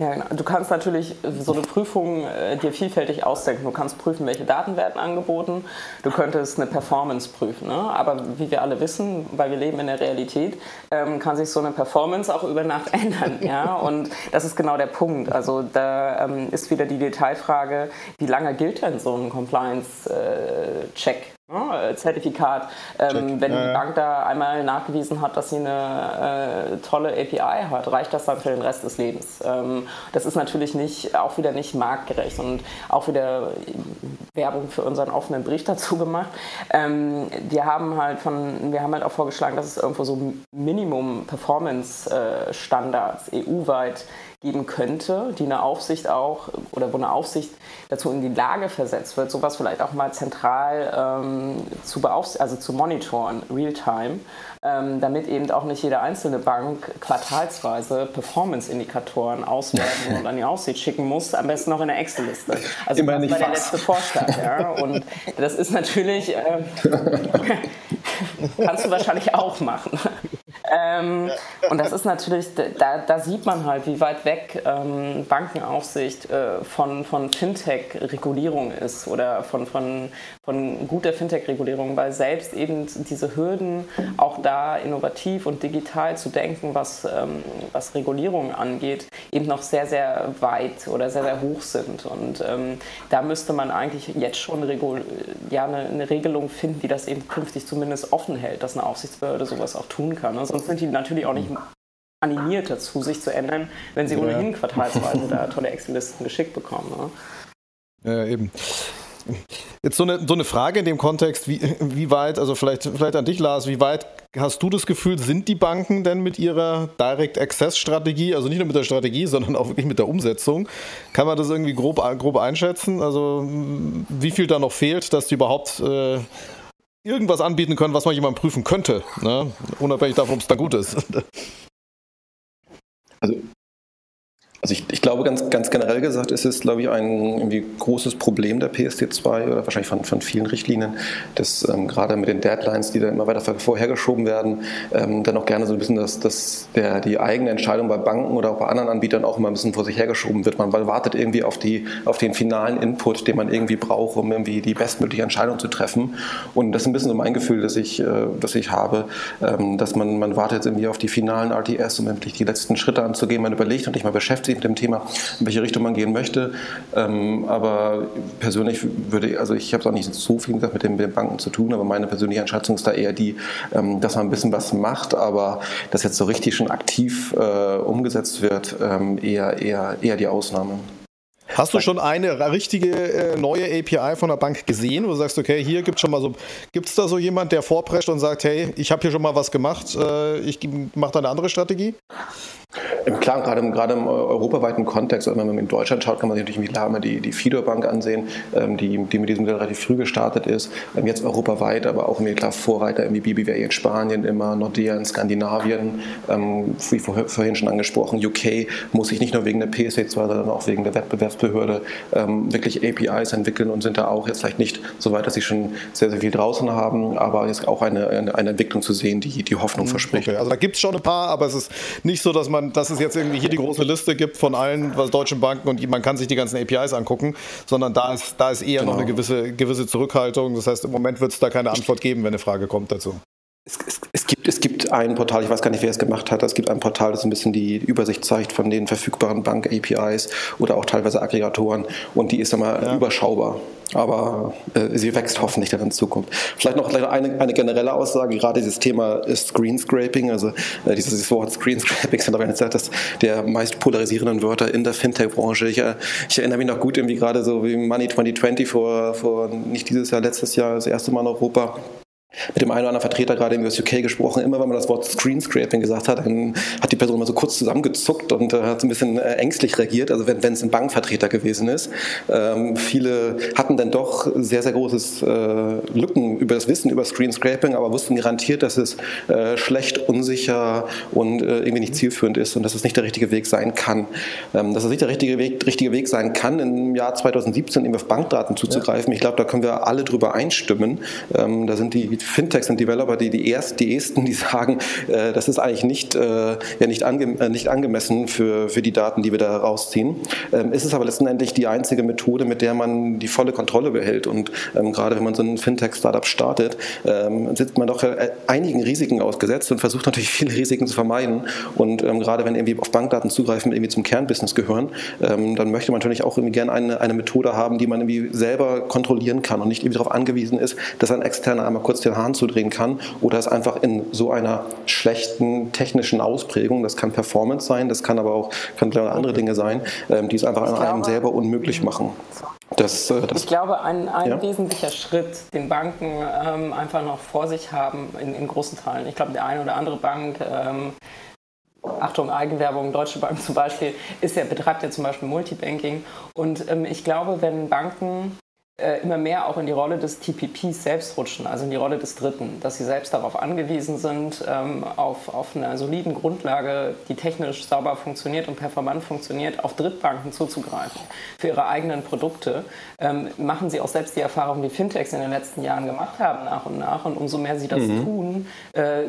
Ja, genau. Du kannst natürlich so eine Prüfung äh, dir vielfältig ausdenken. Du kannst prüfen, welche Daten werden angeboten. Du könntest eine Performance prüfen. Ne? Aber wie wir alle wissen, weil wir leben in der Realität, ähm, kann sich so eine Performance auch über Nacht ändern. Ja? Und das ist genau der Punkt. Also da ähm, ist wieder die Detailfrage, wie lange gilt denn so ein Compliance-Check? Ne, Zertifikat. Ähm, wenn die Bank da einmal nachgewiesen hat, dass sie eine äh, tolle API hat, reicht das dann für den Rest des Lebens. Ähm, das ist natürlich nicht, auch wieder nicht marktgerecht und auch wieder Werbung für unseren offenen Brief dazu gemacht. Ähm, wir haben halt von, wir haben halt auch vorgeschlagen, dass es irgendwo so Minimum Performance äh, Standards EU-weit geben könnte, die eine Aufsicht auch oder wo eine Aufsicht dazu in die Lage versetzt wird, sowas vielleicht auch mal zentral ähm, zu also zu monitoren, real-time, ähm, damit eben auch nicht jede einzelne Bank quartalsweise Performance-Indikatoren auswerten und an die Aufsicht schicken muss, am besten noch in der Excel-Liste. Also Immer das war der letzte Vorschlag. Ja? Und das ist natürlich, äh, kannst du wahrscheinlich auch machen. Ähm, und das ist natürlich, da, da, sieht man halt, wie weit weg ähm, Bankenaufsicht äh, von, von Fintech-Regulierung ist oder von, von, von guter Fintech-Regulierung, weil selbst eben diese Hürden, auch da innovativ und digital zu denken, was, ähm, was Regulierung angeht, eben noch sehr, sehr weit oder sehr, sehr hoch sind. Und ähm, da müsste man eigentlich jetzt schon Regul ja, eine, eine, Regelung finden, die das eben künftig zumindest offen hält, dass eine Aufsichtsbehörde sowas auch tun kann. Also sonst sind die natürlich auch nicht animiert dazu, sich zu ändern, wenn sie ja. ohnehin quartalsweise da tolle Excel-Listen geschickt bekommen. Ne? Ja, eben. Jetzt so eine, so eine Frage in dem Kontext, wie, wie weit, also vielleicht, vielleicht an dich, Lars, wie weit hast du das Gefühl, sind die Banken denn mit ihrer Direct Access Strategie, also nicht nur mit der Strategie, sondern auch wirklich mit der Umsetzung, kann man das irgendwie grob, grob einschätzen? Also wie viel da noch fehlt, dass die überhaupt äh, irgendwas anbieten können, was man jemand prüfen könnte, ne? unabhängig davon, ob es da gut ist. Also also ich, ich, glaube, ganz, ganz generell gesagt, ist es, glaube ich, ein großes Problem der PSD2 oder wahrscheinlich von, von vielen Richtlinien, dass ähm, gerade mit den Deadlines, die dann immer weiter vorhergeschoben werden, ähm, dann auch gerne so ein bisschen, dass, dass der, die eigene Entscheidung bei Banken oder auch bei anderen Anbietern auch immer ein bisschen vor sich hergeschoben wird. Man wartet irgendwie auf, die, auf den finalen Input, den man irgendwie braucht, um irgendwie die bestmögliche Entscheidung zu treffen. Und das ist ein bisschen so mein Gefühl, das ich, äh, das ich habe, ähm, dass man, man wartet irgendwie auf die finalen RTS, um endlich die letzten Schritte anzugehen. Man überlegt und nicht mal beschäftigt mit dem Thema, in welche Richtung man gehen möchte. Ähm, aber persönlich würde, also ich habe es auch nicht so viel gesagt mit den Banken zu tun, aber meine persönliche Einschätzung ist da eher die, ähm, dass man ein bisschen was macht, aber dass jetzt so richtig schon aktiv äh, umgesetzt wird, ähm, eher, eher, eher die Ausnahme. Hast du schon eine richtige äh, neue API von der Bank gesehen, wo du sagst, okay, hier gibt es schon mal so, gibt es da so jemand, der vorprescht und sagt, hey, ich habe hier schon mal was gemacht, äh, ich mache da eine andere Strategie? Klar, gerade im, gerade im europaweiten Kontext, wenn man in Deutschland schaut, kann man sich natürlich klar immer die, die Fido-Bank ansehen, ähm, die, die mit diesem Modell relativ früh gestartet ist. Ähm, jetzt europaweit, aber auch klar Vorreiter wie BBVA in Spanien immer, Nordea in Skandinavien, ähm, wie vorhin schon angesprochen, UK muss sich nicht nur wegen der PSA2, sondern auch wegen der Wettbewerbsbehörde wirklich APIs entwickeln und sind da auch jetzt vielleicht nicht so weit, dass sie schon sehr, sehr viel draußen haben, aber jetzt auch eine, eine Entwicklung zu sehen, die die Hoffnung hm, verspricht. Okay, also da gibt es schon ein paar, aber es ist nicht so, dass man, dass es jetzt irgendwie hier die große Liste gibt von allen was deutschen Banken und man kann sich die ganzen APIs angucken, sondern da ist, da ist eher genau. noch eine gewisse, gewisse Zurückhaltung. Das heißt, im Moment wird es da keine Antwort geben, wenn eine Frage kommt dazu. Es, es, es, gibt, es gibt ein Portal, ich weiß gar nicht, wer es gemacht hat, es gibt ein Portal, das ein bisschen die Übersicht zeigt von den verfügbaren Bank-APIs oder auch teilweise Aggregatoren und die ist einmal ja. überschaubar. Aber äh, sie wächst hoffentlich dann in Zukunft. Vielleicht noch eine, eine generelle Aussage, gerade dieses Thema Screen Scraping, also äh, dieses Wort Screen Scraping ist eines der meist polarisierenden Wörter in der Fintech-Branche. Ich, äh, ich, erinnere mich noch gut, irgendwie gerade so wie Money 2020 vor, vor nicht dieses Jahr, letztes Jahr, das erste Mal in Europa mit dem einen oder anderen Vertreter gerade im US UK gesprochen. Immer wenn man das Wort Screen Scraping gesagt hat, dann hat die Person immer so kurz zusammengezuckt und äh, hat so ein bisschen äh, ängstlich reagiert, also wenn es ein Bankvertreter gewesen ist. Ähm, viele hatten dann doch sehr, sehr großes äh, Lücken über das Wissen über Screen Scraping, aber wussten garantiert, dass es äh, schlecht, unsicher und äh, irgendwie nicht zielführend ist und dass es nicht der richtige Weg sein kann. Ähm, dass es nicht der richtige Weg, richtige Weg sein kann, im Jahr 2017 eben auf Bankdaten zuzugreifen. Ja. Ich glaube, da können wir alle drüber einstimmen. Ähm, da sind die Fintechs und Developer die, die, erst, die ersten, die sagen, äh, das ist eigentlich nicht, äh, ja, nicht, ange, äh, nicht angemessen für, für die Daten, die wir da rausziehen. Ähm, ist es aber letztendlich die einzige Methode, mit der man die volle Kontrolle behält. Und ähm, gerade wenn man so ein Fintech-Startup startet, ähm, sitzt man doch äh, einigen Risiken ausgesetzt und versucht natürlich viele Risiken zu vermeiden. Und ähm, gerade wenn irgendwie auf Bankdaten zugreifen irgendwie zum Kernbusiness gehören, ähm, dann möchte man natürlich auch irgendwie gerne eine, eine Methode haben, die man irgendwie selber kontrollieren kann und nicht irgendwie darauf angewiesen ist, dass ein Externer einmal kurz den Hahn zudrehen kann oder es einfach in so einer schlechten technischen Ausprägung, das kann Performance sein, das kann aber auch kann andere Dinge sein, ähm, die es einfach glaube, einem selber unmöglich machen. Das, äh, das, ich glaube, ein, ein ja. wesentlicher Schritt, den Banken ähm, einfach noch vor sich haben, in, in, großen Teilen. Ich glaube, der eine oder andere Bank ähm, Achtung, Eigenwerbung, Deutsche Bank zum Beispiel, ist ja, betreibt ja zum Beispiel Multibanking. Und ähm, ich glaube, wenn Banken äh, immer mehr auch in die Rolle des TPPs selbst rutschen, also in die Rolle des Dritten, dass sie selbst darauf angewiesen sind, ähm, auf, auf einer soliden Grundlage, die technisch sauber funktioniert und performant funktioniert, auf Drittbanken zuzugreifen für ihre eigenen Produkte, ähm, machen sie auch selbst die Erfahrung, die Fintechs in den letzten Jahren gemacht haben, nach und nach. Und umso mehr sie das mhm. tun, äh,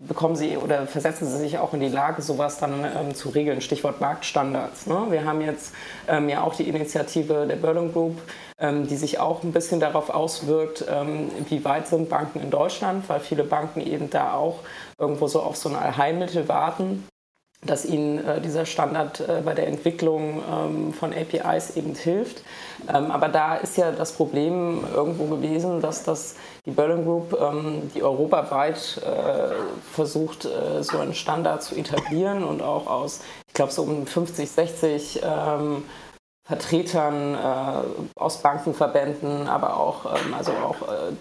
bekommen sie oder versetzen sie sich auch in die Lage, sowas dann ähm, zu regeln. Stichwort Marktstandards. Ne? Wir haben jetzt ähm, ja auch die Initiative der Berlin Group, ähm, die sich auch ein bisschen darauf auswirkt, ähm, wie weit sind Banken in Deutschland, weil viele Banken eben da auch irgendwo so auf so ein Allheilmittel warten dass ihnen äh, dieser Standard äh, bei der Entwicklung ähm, von APIs eben hilft. Ähm, aber da ist ja das Problem irgendwo gewesen, dass das die Berlin Group, ähm, die europaweit äh, versucht, äh, so einen Standard zu etablieren und auch aus, ich glaube, so um 50, 60 ähm, Vertretern äh, aus Bankenverbänden, aber auch, ähm, also auch äh,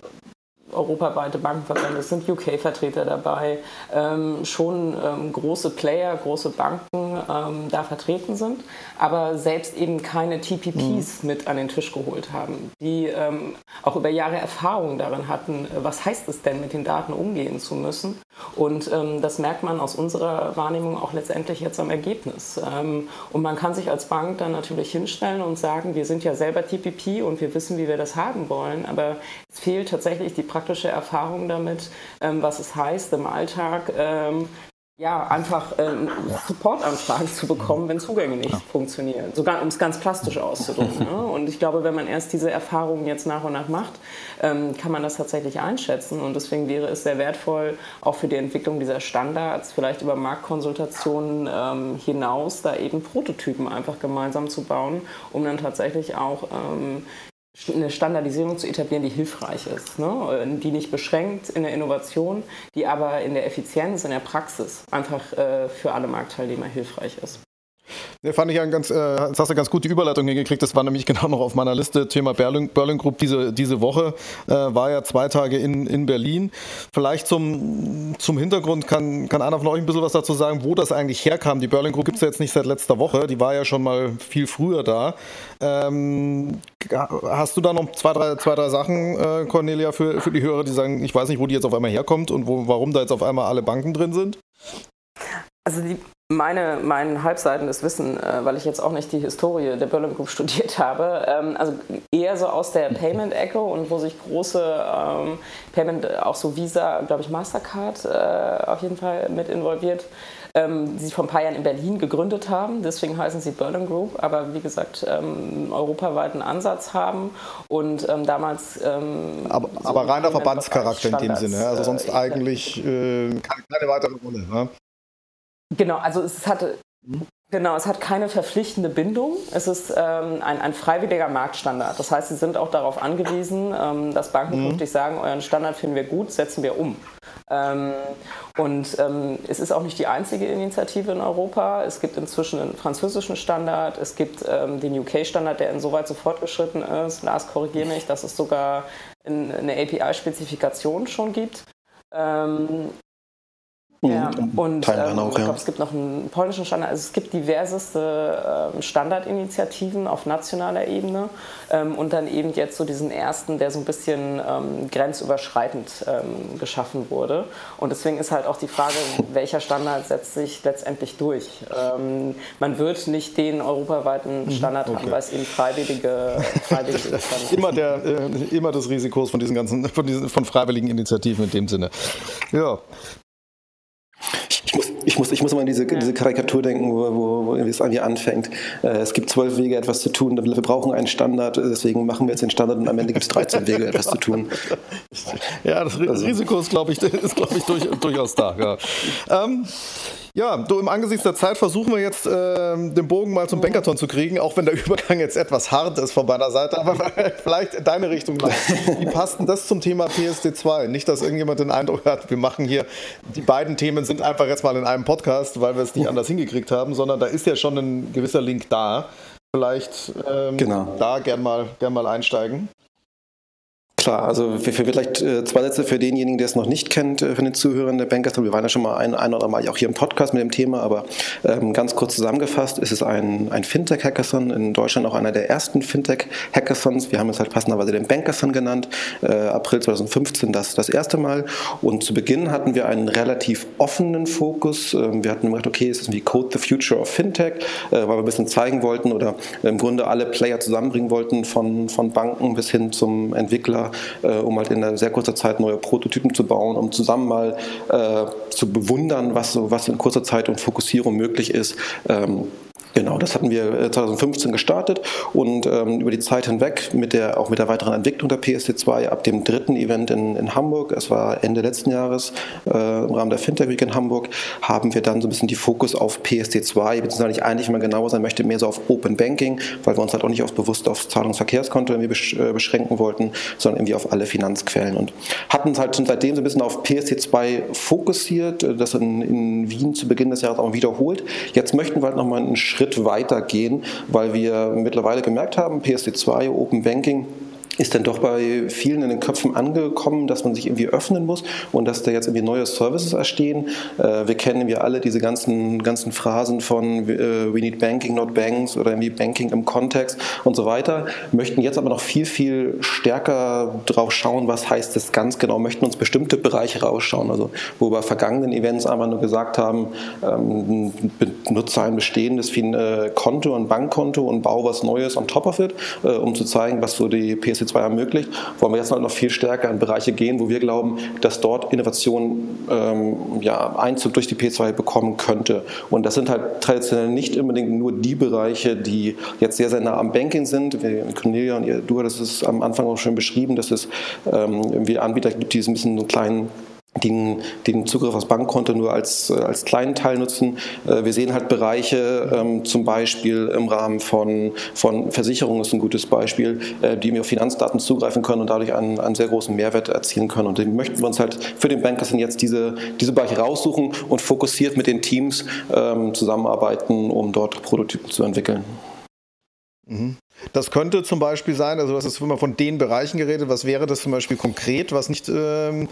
europaweite Bankenverbände, es sind UK-Vertreter dabei, ähm, schon ähm, große Player, große Banken ähm, da vertreten sind, aber selbst eben keine TPPs mhm. mit an den Tisch geholt haben, die ähm, auch über Jahre Erfahrung darin hatten, äh, was heißt es denn, mit den Daten umgehen zu müssen. Und ähm, das merkt man aus unserer Wahrnehmung auch letztendlich jetzt am Ergebnis. Ähm, und man kann sich als Bank dann natürlich hinstellen und sagen, wir sind ja selber TPP und wir wissen, wie wir das haben wollen, aber es fehlt tatsächlich die praktische Erfahrung damit, ähm, was es heißt, im Alltag ähm, ja, einfach ähm, Supportanfragen zu bekommen, wenn Zugänge nicht ja. funktionieren. Sogar um es ganz plastisch auszudrücken. ne? Und ich glaube, wenn man erst diese Erfahrungen jetzt nach und nach macht, ähm, kann man das tatsächlich einschätzen. Und deswegen wäre es sehr wertvoll, auch für die Entwicklung dieser Standards, vielleicht über Marktkonsultationen ähm, hinaus, da eben Prototypen einfach gemeinsam zu bauen, um dann tatsächlich auch ähm, eine Standardisierung zu etablieren, die hilfreich ist, ne? die nicht beschränkt in der Innovation, die aber in der Effizienz, in der Praxis einfach äh, für alle Marktteilnehmer hilfreich ist. Ne, fand ich ein ganz, äh, hast du ganz gut die Überleitung hingekriegt. Das war nämlich genau noch auf meiner Liste. Thema Berlin, Berlin Group diese, diese Woche äh, war ja zwei Tage in, in Berlin. Vielleicht zum, zum Hintergrund kann, kann einer von euch ein bisschen was dazu sagen, wo das eigentlich herkam. Die Berlin Group gibt es ja jetzt nicht seit letzter Woche. Die war ja schon mal viel früher da. Ähm, hast du da noch zwei, drei, zwei, drei Sachen, äh, Cornelia, für, für die Hörer, die sagen, ich weiß nicht, wo die jetzt auf einmal herkommt und wo, warum da jetzt auf einmal alle Banken drin sind? Also die meine, mein halbseitendes Wissen, äh, weil ich jetzt auch nicht die Historie der Berlin Group studiert habe, ähm, also eher so aus der Payment-Ecke und wo sich große ähm, Payment, auch so Visa, glaube ich, Mastercard äh, auf jeden Fall mit involviert, ähm, die sich vor ein paar Jahren in Berlin gegründet haben. Deswegen heißen sie Berlin Group, aber wie gesagt, ähm, europaweiten Ansatz haben und ähm, damals. Ähm, aber, so aber reiner Verbandscharakter in dem Sinne, also sonst äh, eigentlich äh, keine, keine weitere Rolle. Ne? Genau, also es hatte Genau, es hat keine verpflichtende Bindung. Es ist ähm, ein, ein, freiwilliger Marktstandard. Das heißt, Sie sind auch darauf angewiesen, ähm, dass Banken mhm. künftig sagen, euren Standard finden wir gut, setzen wir um. Ähm, und ähm, es ist auch nicht die einzige Initiative in Europa. Es gibt inzwischen einen französischen Standard, es gibt ähm, den UK-Standard, der insoweit so fortgeschritten ist. Lars, korrigiere mich, dass es sogar eine API-Spezifikation schon gibt. Ähm, Mhm. Ja, und ähm, auch, ich glaube, es gibt noch einen polnischen Standard. Also es gibt diverseste ähm, Standardinitiativen auf nationaler Ebene ähm, und dann eben jetzt so diesen ersten, der so ein bisschen ähm, grenzüberschreitend geschaffen wurde. Und deswegen ist halt auch die Frage, welcher Standard setzt sich letztendlich durch. Man wird nicht den europaweiten mhm, Standard okay. haben, weil es eben freiwillige, freiwillige Standards immer, der, äh, immer das Risiko von diesen ganzen von, diesen, von freiwilligen Initiativen in dem Sinne. Ja, ich muss, ich muss, ich muss immer an diese, diese Karikatur denken, wo, wo, wo es irgendwie anfängt. Äh, es gibt zwölf Wege, etwas zu tun. Wir brauchen einen Standard, deswegen machen wir jetzt den Standard und am Ende gibt es 13 Wege, etwas zu tun. Ja, das also. Risiko ist, glaube ich, ist, glaub ich durch, durchaus da. Ja. Ähm, ja, du, im Angesicht der Zeit versuchen wir jetzt äh, den Bogen mal zum Bankathon zu kriegen, auch wenn der Übergang jetzt etwas hart ist von meiner Seite, aber vielleicht in deine Richtung bleibt. Wie passt denn das zum Thema PSD2? Nicht, dass irgendjemand den Eindruck hat, wir machen hier, die beiden Themen sind einfach jetzt mal in einem Podcast, weil wir es nicht anders hingekriegt haben, sondern da ist ja schon ein gewisser Link da. Vielleicht ähm, genau. da gern mal, gern mal einsteigen. Klar, also vielleicht äh, zwei Sätze für denjenigen, der es noch nicht kennt, äh, für den Zuhörern der Bankers. Wir waren ja schon mal ein, ein oder mal auch hier im Podcast mit dem Thema, aber ähm, ganz kurz zusammengefasst ist es ein, ein Fintech-Hackathon, in Deutschland auch einer der ersten Fintech-Hackathons. Wir haben es halt passenderweise den Bankathon genannt, äh, April 2015 das, das erste Mal. Und zu Beginn hatten wir einen relativ offenen Fokus. Ähm, wir hatten gesagt, okay, es ist wie Code the Future of Fintech, äh, weil wir ein bisschen zeigen wollten oder im Grunde alle Player zusammenbringen wollten, von, von Banken bis hin zum Entwickler äh, um halt in sehr kurzer Zeit neue Prototypen zu bauen, um zusammen mal äh, zu bewundern, was, was in kurzer Zeit und Fokussierung möglich ist. Ähm, Genau, das hatten wir 2015 äh, gestartet und ähm, über die Zeit hinweg mit der, auch mit der weiteren Entwicklung der PSD2 ab dem dritten Event in, in Hamburg, es war Ende letzten Jahres äh, im Rahmen der Fintech Week in Hamburg, haben wir dann so ein bisschen die Fokus auf PSD2, beziehungsweise nicht eigentlich mal genauer sein möchte, mehr so auf Open Banking, weil wir uns halt auch nicht auf, bewusst aufs Zahlungsverkehrskonto äh, beschränken wollten, sondern irgendwie auf alle Finanzquellen und hatten uns halt schon seitdem so ein bisschen auf PSD2 fokussiert, äh, das in, in Wien zu Beginn des Jahres auch wiederholt. Jetzt möchten wir halt nochmal einen Schritt weiter gehen, weil wir mittlerweile gemerkt haben, PSD2, Open Banking, ist dann doch bei vielen in den Köpfen angekommen, dass man sich irgendwie öffnen muss und dass da jetzt irgendwie neue Services erstehen. Äh, wir kennen wir alle diese ganzen, ganzen Phrasen von äh, We need Banking, not Banks oder irgendwie Banking im Kontext und so weiter, möchten jetzt aber noch viel, viel stärker drauf schauen, was heißt das ganz genau, möchten uns bestimmte Bereiche rausschauen. Also wo wir bei vergangenen Events einfach nur gesagt haben, ähm, benutze ein bestehendes äh, Konto, ein Bankkonto und baue was Neues on top of it, um zu zeigen, was so die PSD 2 ermöglicht, wollen wir jetzt noch viel stärker in Bereiche gehen, wo wir glauben, dass dort Innovation ähm, ja, Einzug durch die P2 bekommen könnte. Und das sind halt traditionell nicht unbedingt nur die Bereiche, die jetzt sehr, sehr nah am Banking sind. Cornelia und ihr, du das ist am Anfang auch schon beschrieben, dass es ähm, irgendwie Anbieter gibt, die so ein bisschen einen kleinen den, den Zugriff aufs Bankkonto nur als, äh, als kleinen Teil nutzen. Äh, wir sehen halt Bereiche, ähm, zum Beispiel im Rahmen von, von Versicherungen ist ein gutes Beispiel, äh, die wir auf Finanzdaten zugreifen können und dadurch einen, einen sehr großen Mehrwert erzielen können. Und den möchten wir uns halt für den Bankers jetzt diese, diese Bereiche raussuchen und fokussiert mit den Teams ähm, zusammenarbeiten, um dort Prototypen zu entwickeln. Mhm. Das könnte zum Beispiel sein, also das ist immer von den Bereichen geredet, was wäre das zum Beispiel konkret, was nicht ähm,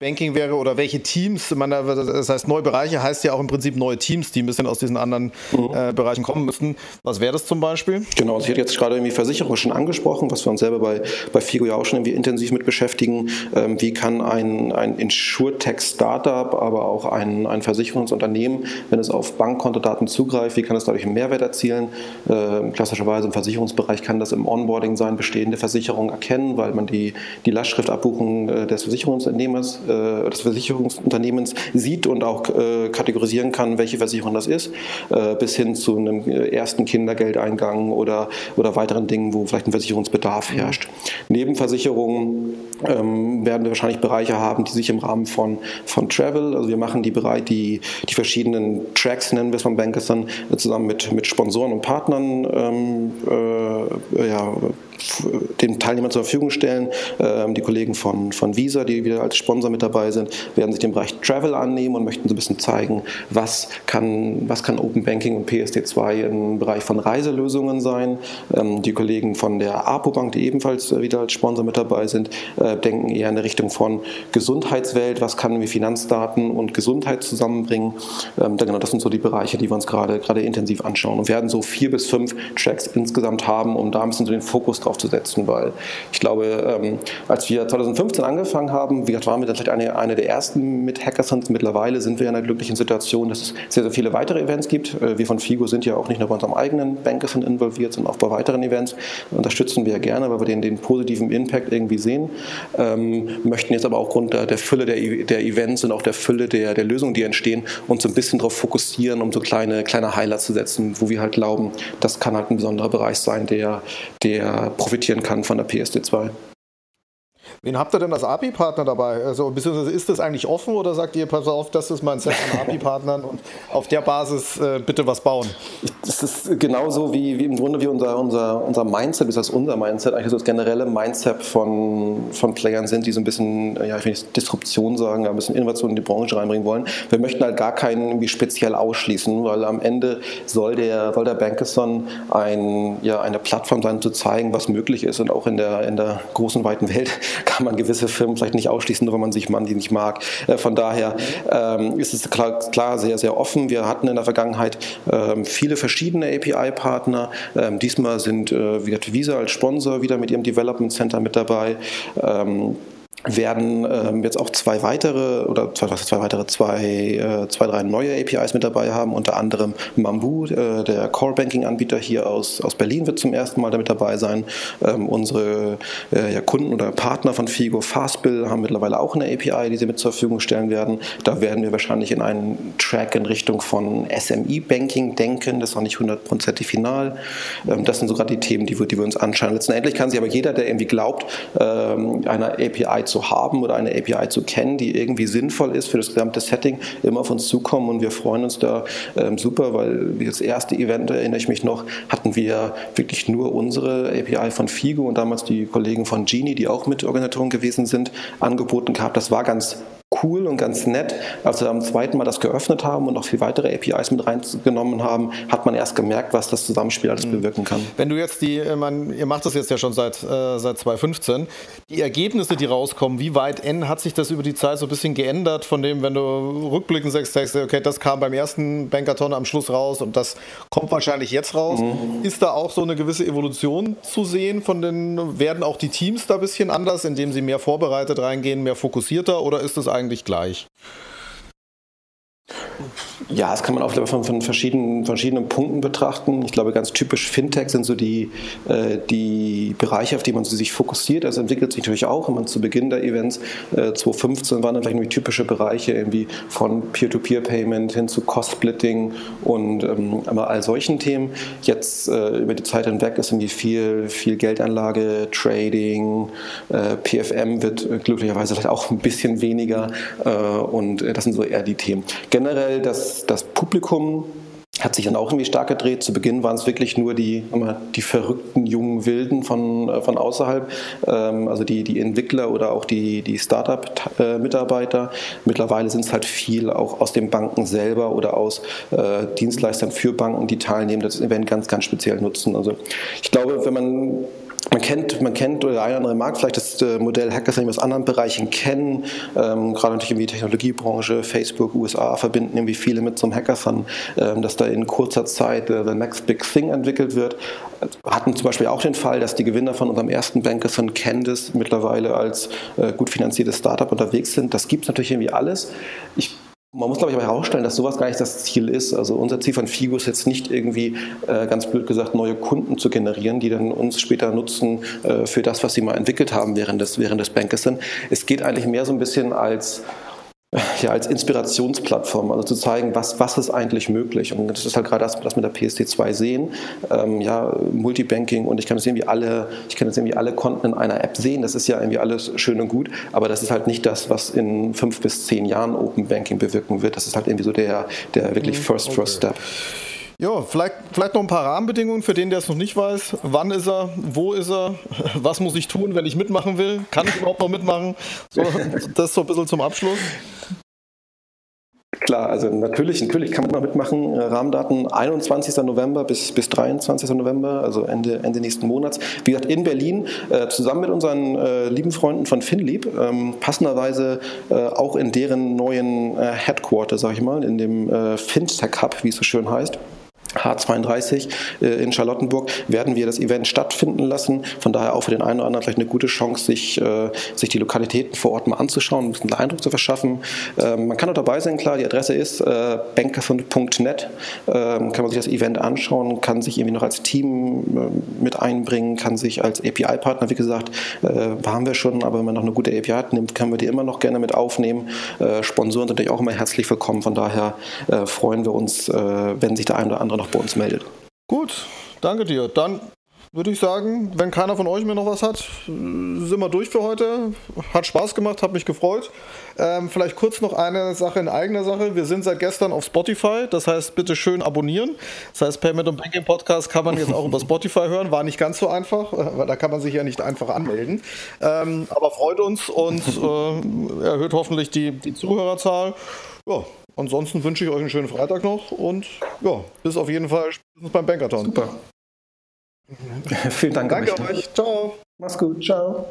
Banking wäre oder welche Teams, man, das heißt neue Bereiche heißt ja auch im Prinzip neue Teams, die ein bisschen aus diesen anderen mhm. äh, Bereichen kommen müssen. Was wäre das zum Beispiel? Genau, also ich hätte jetzt gerade irgendwie Versicherung schon angesprochen, was wir uns selber bei, bei FIGO ja auch schon irgendwie intensiv mit beschäftigen. Ähm, wie kann ein, ein Insurtech-Startup, aber auch ein, ein Versicherungsunternehmen, wenn es auf Bankkontodaten zugreift, wie kann es dadurch einen Mehrwert erzielen? Äh, klassischerweise im Versicherungsbereich Bereich kann das im Onboarding sein, bestehende Versicherungen erkennen, weil man die, die Lastschriftabbuchung äh, des Versicherungsunternehmens, äh, des Versicherungsunternehmens sieht und auch äh, kategorisieren kann, welche Versicherung das ist, bis hin zu einem ersten Kindergeldeingang oder, oder weiteren Dingen, wo vielleicht ein Versicherungsbedarf herrscht. Neben Versicherungen ähm, werden wir wahrscheinlich Bereiche haben, die sich im Rahmen von, von Travel, also wir machen die, Bereich, die, die verschiedenen Tracks, nennen wir es von Bankers dann, zusammen mit, mit Sponsoren und Partnern ähm, äh, ja, den Teilnehmern zur Verfügung stellen. Ähm, die Kollegen von, von Visa, die wieder als Sponsor mit dabei sind, werden sich dem Bereich Travel annehmen und möchten so ein bisschen zeigen, was kann, was kann Open Banking und PSD2 im Bereich von Reiselösungen sein. Ähm, die Kollegen von der APO Bank, die ebenfalls wieder als Sponsor mit dabei sind, äh, denken eher in der Richtung von Gesundheitswelt, was kann wir Finanzdaten und Gesundheit zusammenbringen. Ähm, genau, das sind so die Bereiche, die wir uns gerade, gerade intensiv anschauen und werden so vier bis fünf Tracks insgesamt haben, um da ein bisschen so den Fokus drauf aufzusetzen, weil ich glaube, ähm, als wir 2015 angefangen haben, wie gesagt, waren wir dann vielleicht eine, eine der ersten mit Hackathons. Mittlerweile sind wir in einer glücklichen Situation, dass es sehr, sehr viele weitere Events gibt. Äh, wir von FIGO sind ja auch nicht nur bei unserem eigenen Bankathon involviert, sondern auch bei weiteren Events. Unterstützen wir gerne, weil wir den, den positiven Impact irgendwie sehen. Ähm, möchten jetzt aber aufgrund der, der Fülle der, der Events und auch der Fülle der, der Lösungen, die entstehen, uns so ein bisschen darauf fokussieren, um so kleine, kleine Highlights zu setzen, wo wir halt glauben, das kann halt ein besonderer Bereich sein, der, der profitieren kann von der PSD2. Wen habt ihr denn als API-Partner dabei? Also, beziehungsweise ist das eigentlich offen oder sagt ihr, pass auf, das ist mein Set an API-Partnern und auf der Basis äh, bitte was bauen? Das ist genauso wie, wie im Grunde wie unser, unser, unser Mindset, das heißt unser Mindset, eigentlich so das generelle Mindset von, von Playern sind, die so ein bisschen, ja, ich will nicht Disruption sagen, ein bisschen Innovation in die Branche reinbringen wollen. Wir möchten halt gar keinen irgendwie speziell ausschließen, weil am Ende soll der, soll der Bankathon ein, ja, eine Plattform sein, zu zeigen, was möglich ist und auch in der, in der großen, weiten Welt kann man gewisse Firmen vielleicht nicht ausschließen, nur weil man sich man die nicht mag. Äh, von daher ähm, ist es klar, klar, sehr, sehr offen. Wir hatten in der Vergangenheit ähm, viele verschiedene API-Partner. Ähm, diesmal sind äh, Visa als Sponsor wieder mit ihrem Development Center mit dabei. Werden ähm, jetzt auch zwei weitere oder zwei, zwei weitere, zwei, äh, zwei, drei neue APIs mit dabei haben, unter anderem Mambu, äh, der Core Banking Anbieter hier aus, aus Berlin wird zum ersten Mal damit dabei sein. Ähm, unsere äh, ja, Kunden oder Partner von Figo, Fastbill, haben mittlerweile auch eine API, die sie mit zur Verfügung stellen werden. Da werden wir wahrscheinlich in einen Track in Richtung von SME Banking denken, das ist noch nicht hundertprozentig final. Ähm, das sind sogar die Themen, die wir, die wir uns anschauen. Letztendlich kann sich aber jeder, der irgendwie glaubt, ähm, einer API zu haben oder eine API zu kennen, die irgendwie sinnvoll ist für das gesamte Setting, immer auf uns zukommen und wir freuen uns da ähm, super, weil das erste Event, erinnere ich mich noch, hatten wir wirklich nur unsere API von Figo und damals die Kollegen von Genie, die auch mit Organisatoren gewesen sind, angeboten gehabt. Das war ganz cool und ganz nett. Als wir am zweiten Mal das geöffnet haben und noch viel weitere APIs mit reingenommen haben, hat man erst gemerkt, was das Zusammenspiel alles mhm. bewirken kann. Wenn du jetzt die, äh, man, ihr macht das jetzt ja schon seit, äh, seit 2015, die Ergebnisse, die rauskommen, wie weit N hat sich das über die Zeit so ein bisschen geändert, von dem, wenn du rückblickend sagst, sagst okay, das kam beim ersten Bankathon am Schluss raus und das kommt wahrscheinlich jetzt raus. Mhm. Ist da auch so eine gewisse Evolution zu sehen von den, werden auch die Teams da ein bisschen anders, indem sie mehr vorbereitet reingehen, mehr fokussierter oder ist das eigentlich eigentlich gleich? Ja, das kann man auch von, von verschiedenen, verschiedenen Punkten betrachten. Ich glaube, ganz typisch Fintech sind so die, äh, die Bereiche, auf die man sich fokussiert. Das entwickelt sich natürlich auch. Man zu Beginn der Events äh, 2015 waren dann vielleicht typische Bereiche irgendwie von Peer-to-Peer-Payment hin zu Cost-Splitting und ähm, all solchen Themen. Jetzt äh, über die Zeit hinweg ist irgendwie viel, viel Geldanlage, Trading, äh, PFM wird glücklicherweise vielleicht auch ein bisschen weniger äh, und äh, das sind so eher die Themen. Generell das das, Publikum hat sich dann auch irgendwie stark gedreht. Zu Beginn waren es wirklich nur die, die verrückten jungen Wilden von, äh, von außerhalb, ähm, also die, die Entwickler oder auch die, die Startup-Mitarbeiter. Mittlerweile sind es halt viel auch aus den Banken selber oder aus äh, Dienstleistern für Banken, die teilnehmen, das Event ganz, ganz speziell nutzen. Also ich glaube, wenn man man kennt, man kennt oder der eine oder andere mag vielleicht das äh, Modell Hackathon aus anderen Bereichen kennen, ähm, gerade natürlich irgendwie Technologiebranche, Facebook, USA verbinden irgendwie viele mit so einem Hackathon, ähm, dass da in kurzer Zeit äh, the next big thing entwickelt wird. Wir hatten zum Beispiel auch den Fall, dass die Gewinner von unserem ersten Bankathon Candice mittlerweile als äh, gut finanziertes Startup unterwegs sind. Das gibt es natürlich irgendwie alles. Ich Man muss, glaube ich, aber herausstellen, dass sowas gar nicht das Ziel ist. Also unser Ziel von Figo ist jetzt nicht irgendwie, äh, ganz blöd gesagt, neue Kunden zu generieren, die dann uns später nutzen äh, für das, was sie mal entwickelt haben während des, während des Bankes. Es geht eigentlich mehr so ein bisschen als ja, als Inspirationsplattform, also zu zeigen, was, was ist eigentlich möglich. Und das ist halt gerade das, was wir mit der PSD2 sehen. Ähm, ja, Multibanking und ich kann jetzt irgendwie alle, ich kann jetzt irgendwie alle Konten in einer App sehen. Das ist ja irgendwie alles schön und gut, aber das ist halt nicht das, was in fünf bis zehn Jahren Open Banking bewirken wird. Das ist halt irgendwie so der, der wirklich mhm, First, okay. First Step. Ja, vielleicht, vielleicht noch ein paar Rahmenbedingungen für den, der es noch nicht weiß. Wann ist er? Wo ist er? Was muss ich tun, wenn ich mitmachen will? Kann ich überhaupt noch mitmachen? So, das so ein bisschen zum Abschluss. Klar, also natürlich, natürlich kann man mitmachen. Rahmendaten 21. November bis, bis 23. November, also Ende, Ende nächsten Monats. Wie gesagt, in Berlin, äh, zusammen mit unseren äh, lieben Freunden von FinLeap, ähm, passenderweise äh, auch in deren neuen äh, Headquarter, sag ich mal, in dem äh, FinTech Hub, wie es so schön heißt. H32 äh, in Charlottenburg werden wir das Event stattfinden lassen. Von daher auch für den einen oder anderen vielleicht eine gute Chance, sich, äh, sich die Lokalitäten vor Ort mal anzuschauen, ein bisschen Eindruck zu verschaffen. Ähm, man kann auch dabei sein, klar, die Adresse ist äh, bankathon.net. Ähm, kann man sich das Event anschauen, kann sich irgendwie noch als Team mit einbringen, kann sich als API-Partner, wie gesagt, haben wir schon, aber wenn man noch eine gute API hat, nimmt, können wir die immer noch gerne mit aufnehmen. Sponsoren sind natürlich auch immer herzlich willkommen. Von daher freuen wir uns, wenn sich der eine oder andere noch bei uns meldet. Gut, danke dir. Dann würde ich sagen, wenn keiner von euch mehr noch was hat, sind wir durch für heute. Hat Spaß gemacht, hat mich gefreut. Ähm, vielleicht kurz noch eine Sache in eigener Sache. Wir sind seit gestern auf Spotify, das heißt, bitte schön abonnieren. Das heißt, Payment und Banking Podcast kann man jetzt auch über Spotify hören. War nicht ganz so einfach, äh, weil da kann man sich ja nicht einfach anmelden. Ähm, aber freut uns und äh, erhöht hoffentlich die, die Zuhörerzahl. Ja, ansonsten wünsche ich euch einen schönen Freitag noch und ja, bis auf jeden Fall beim Bankathon. Super. Vielen Dank. Danke euch. Ciao. Mach's gut. Ciao.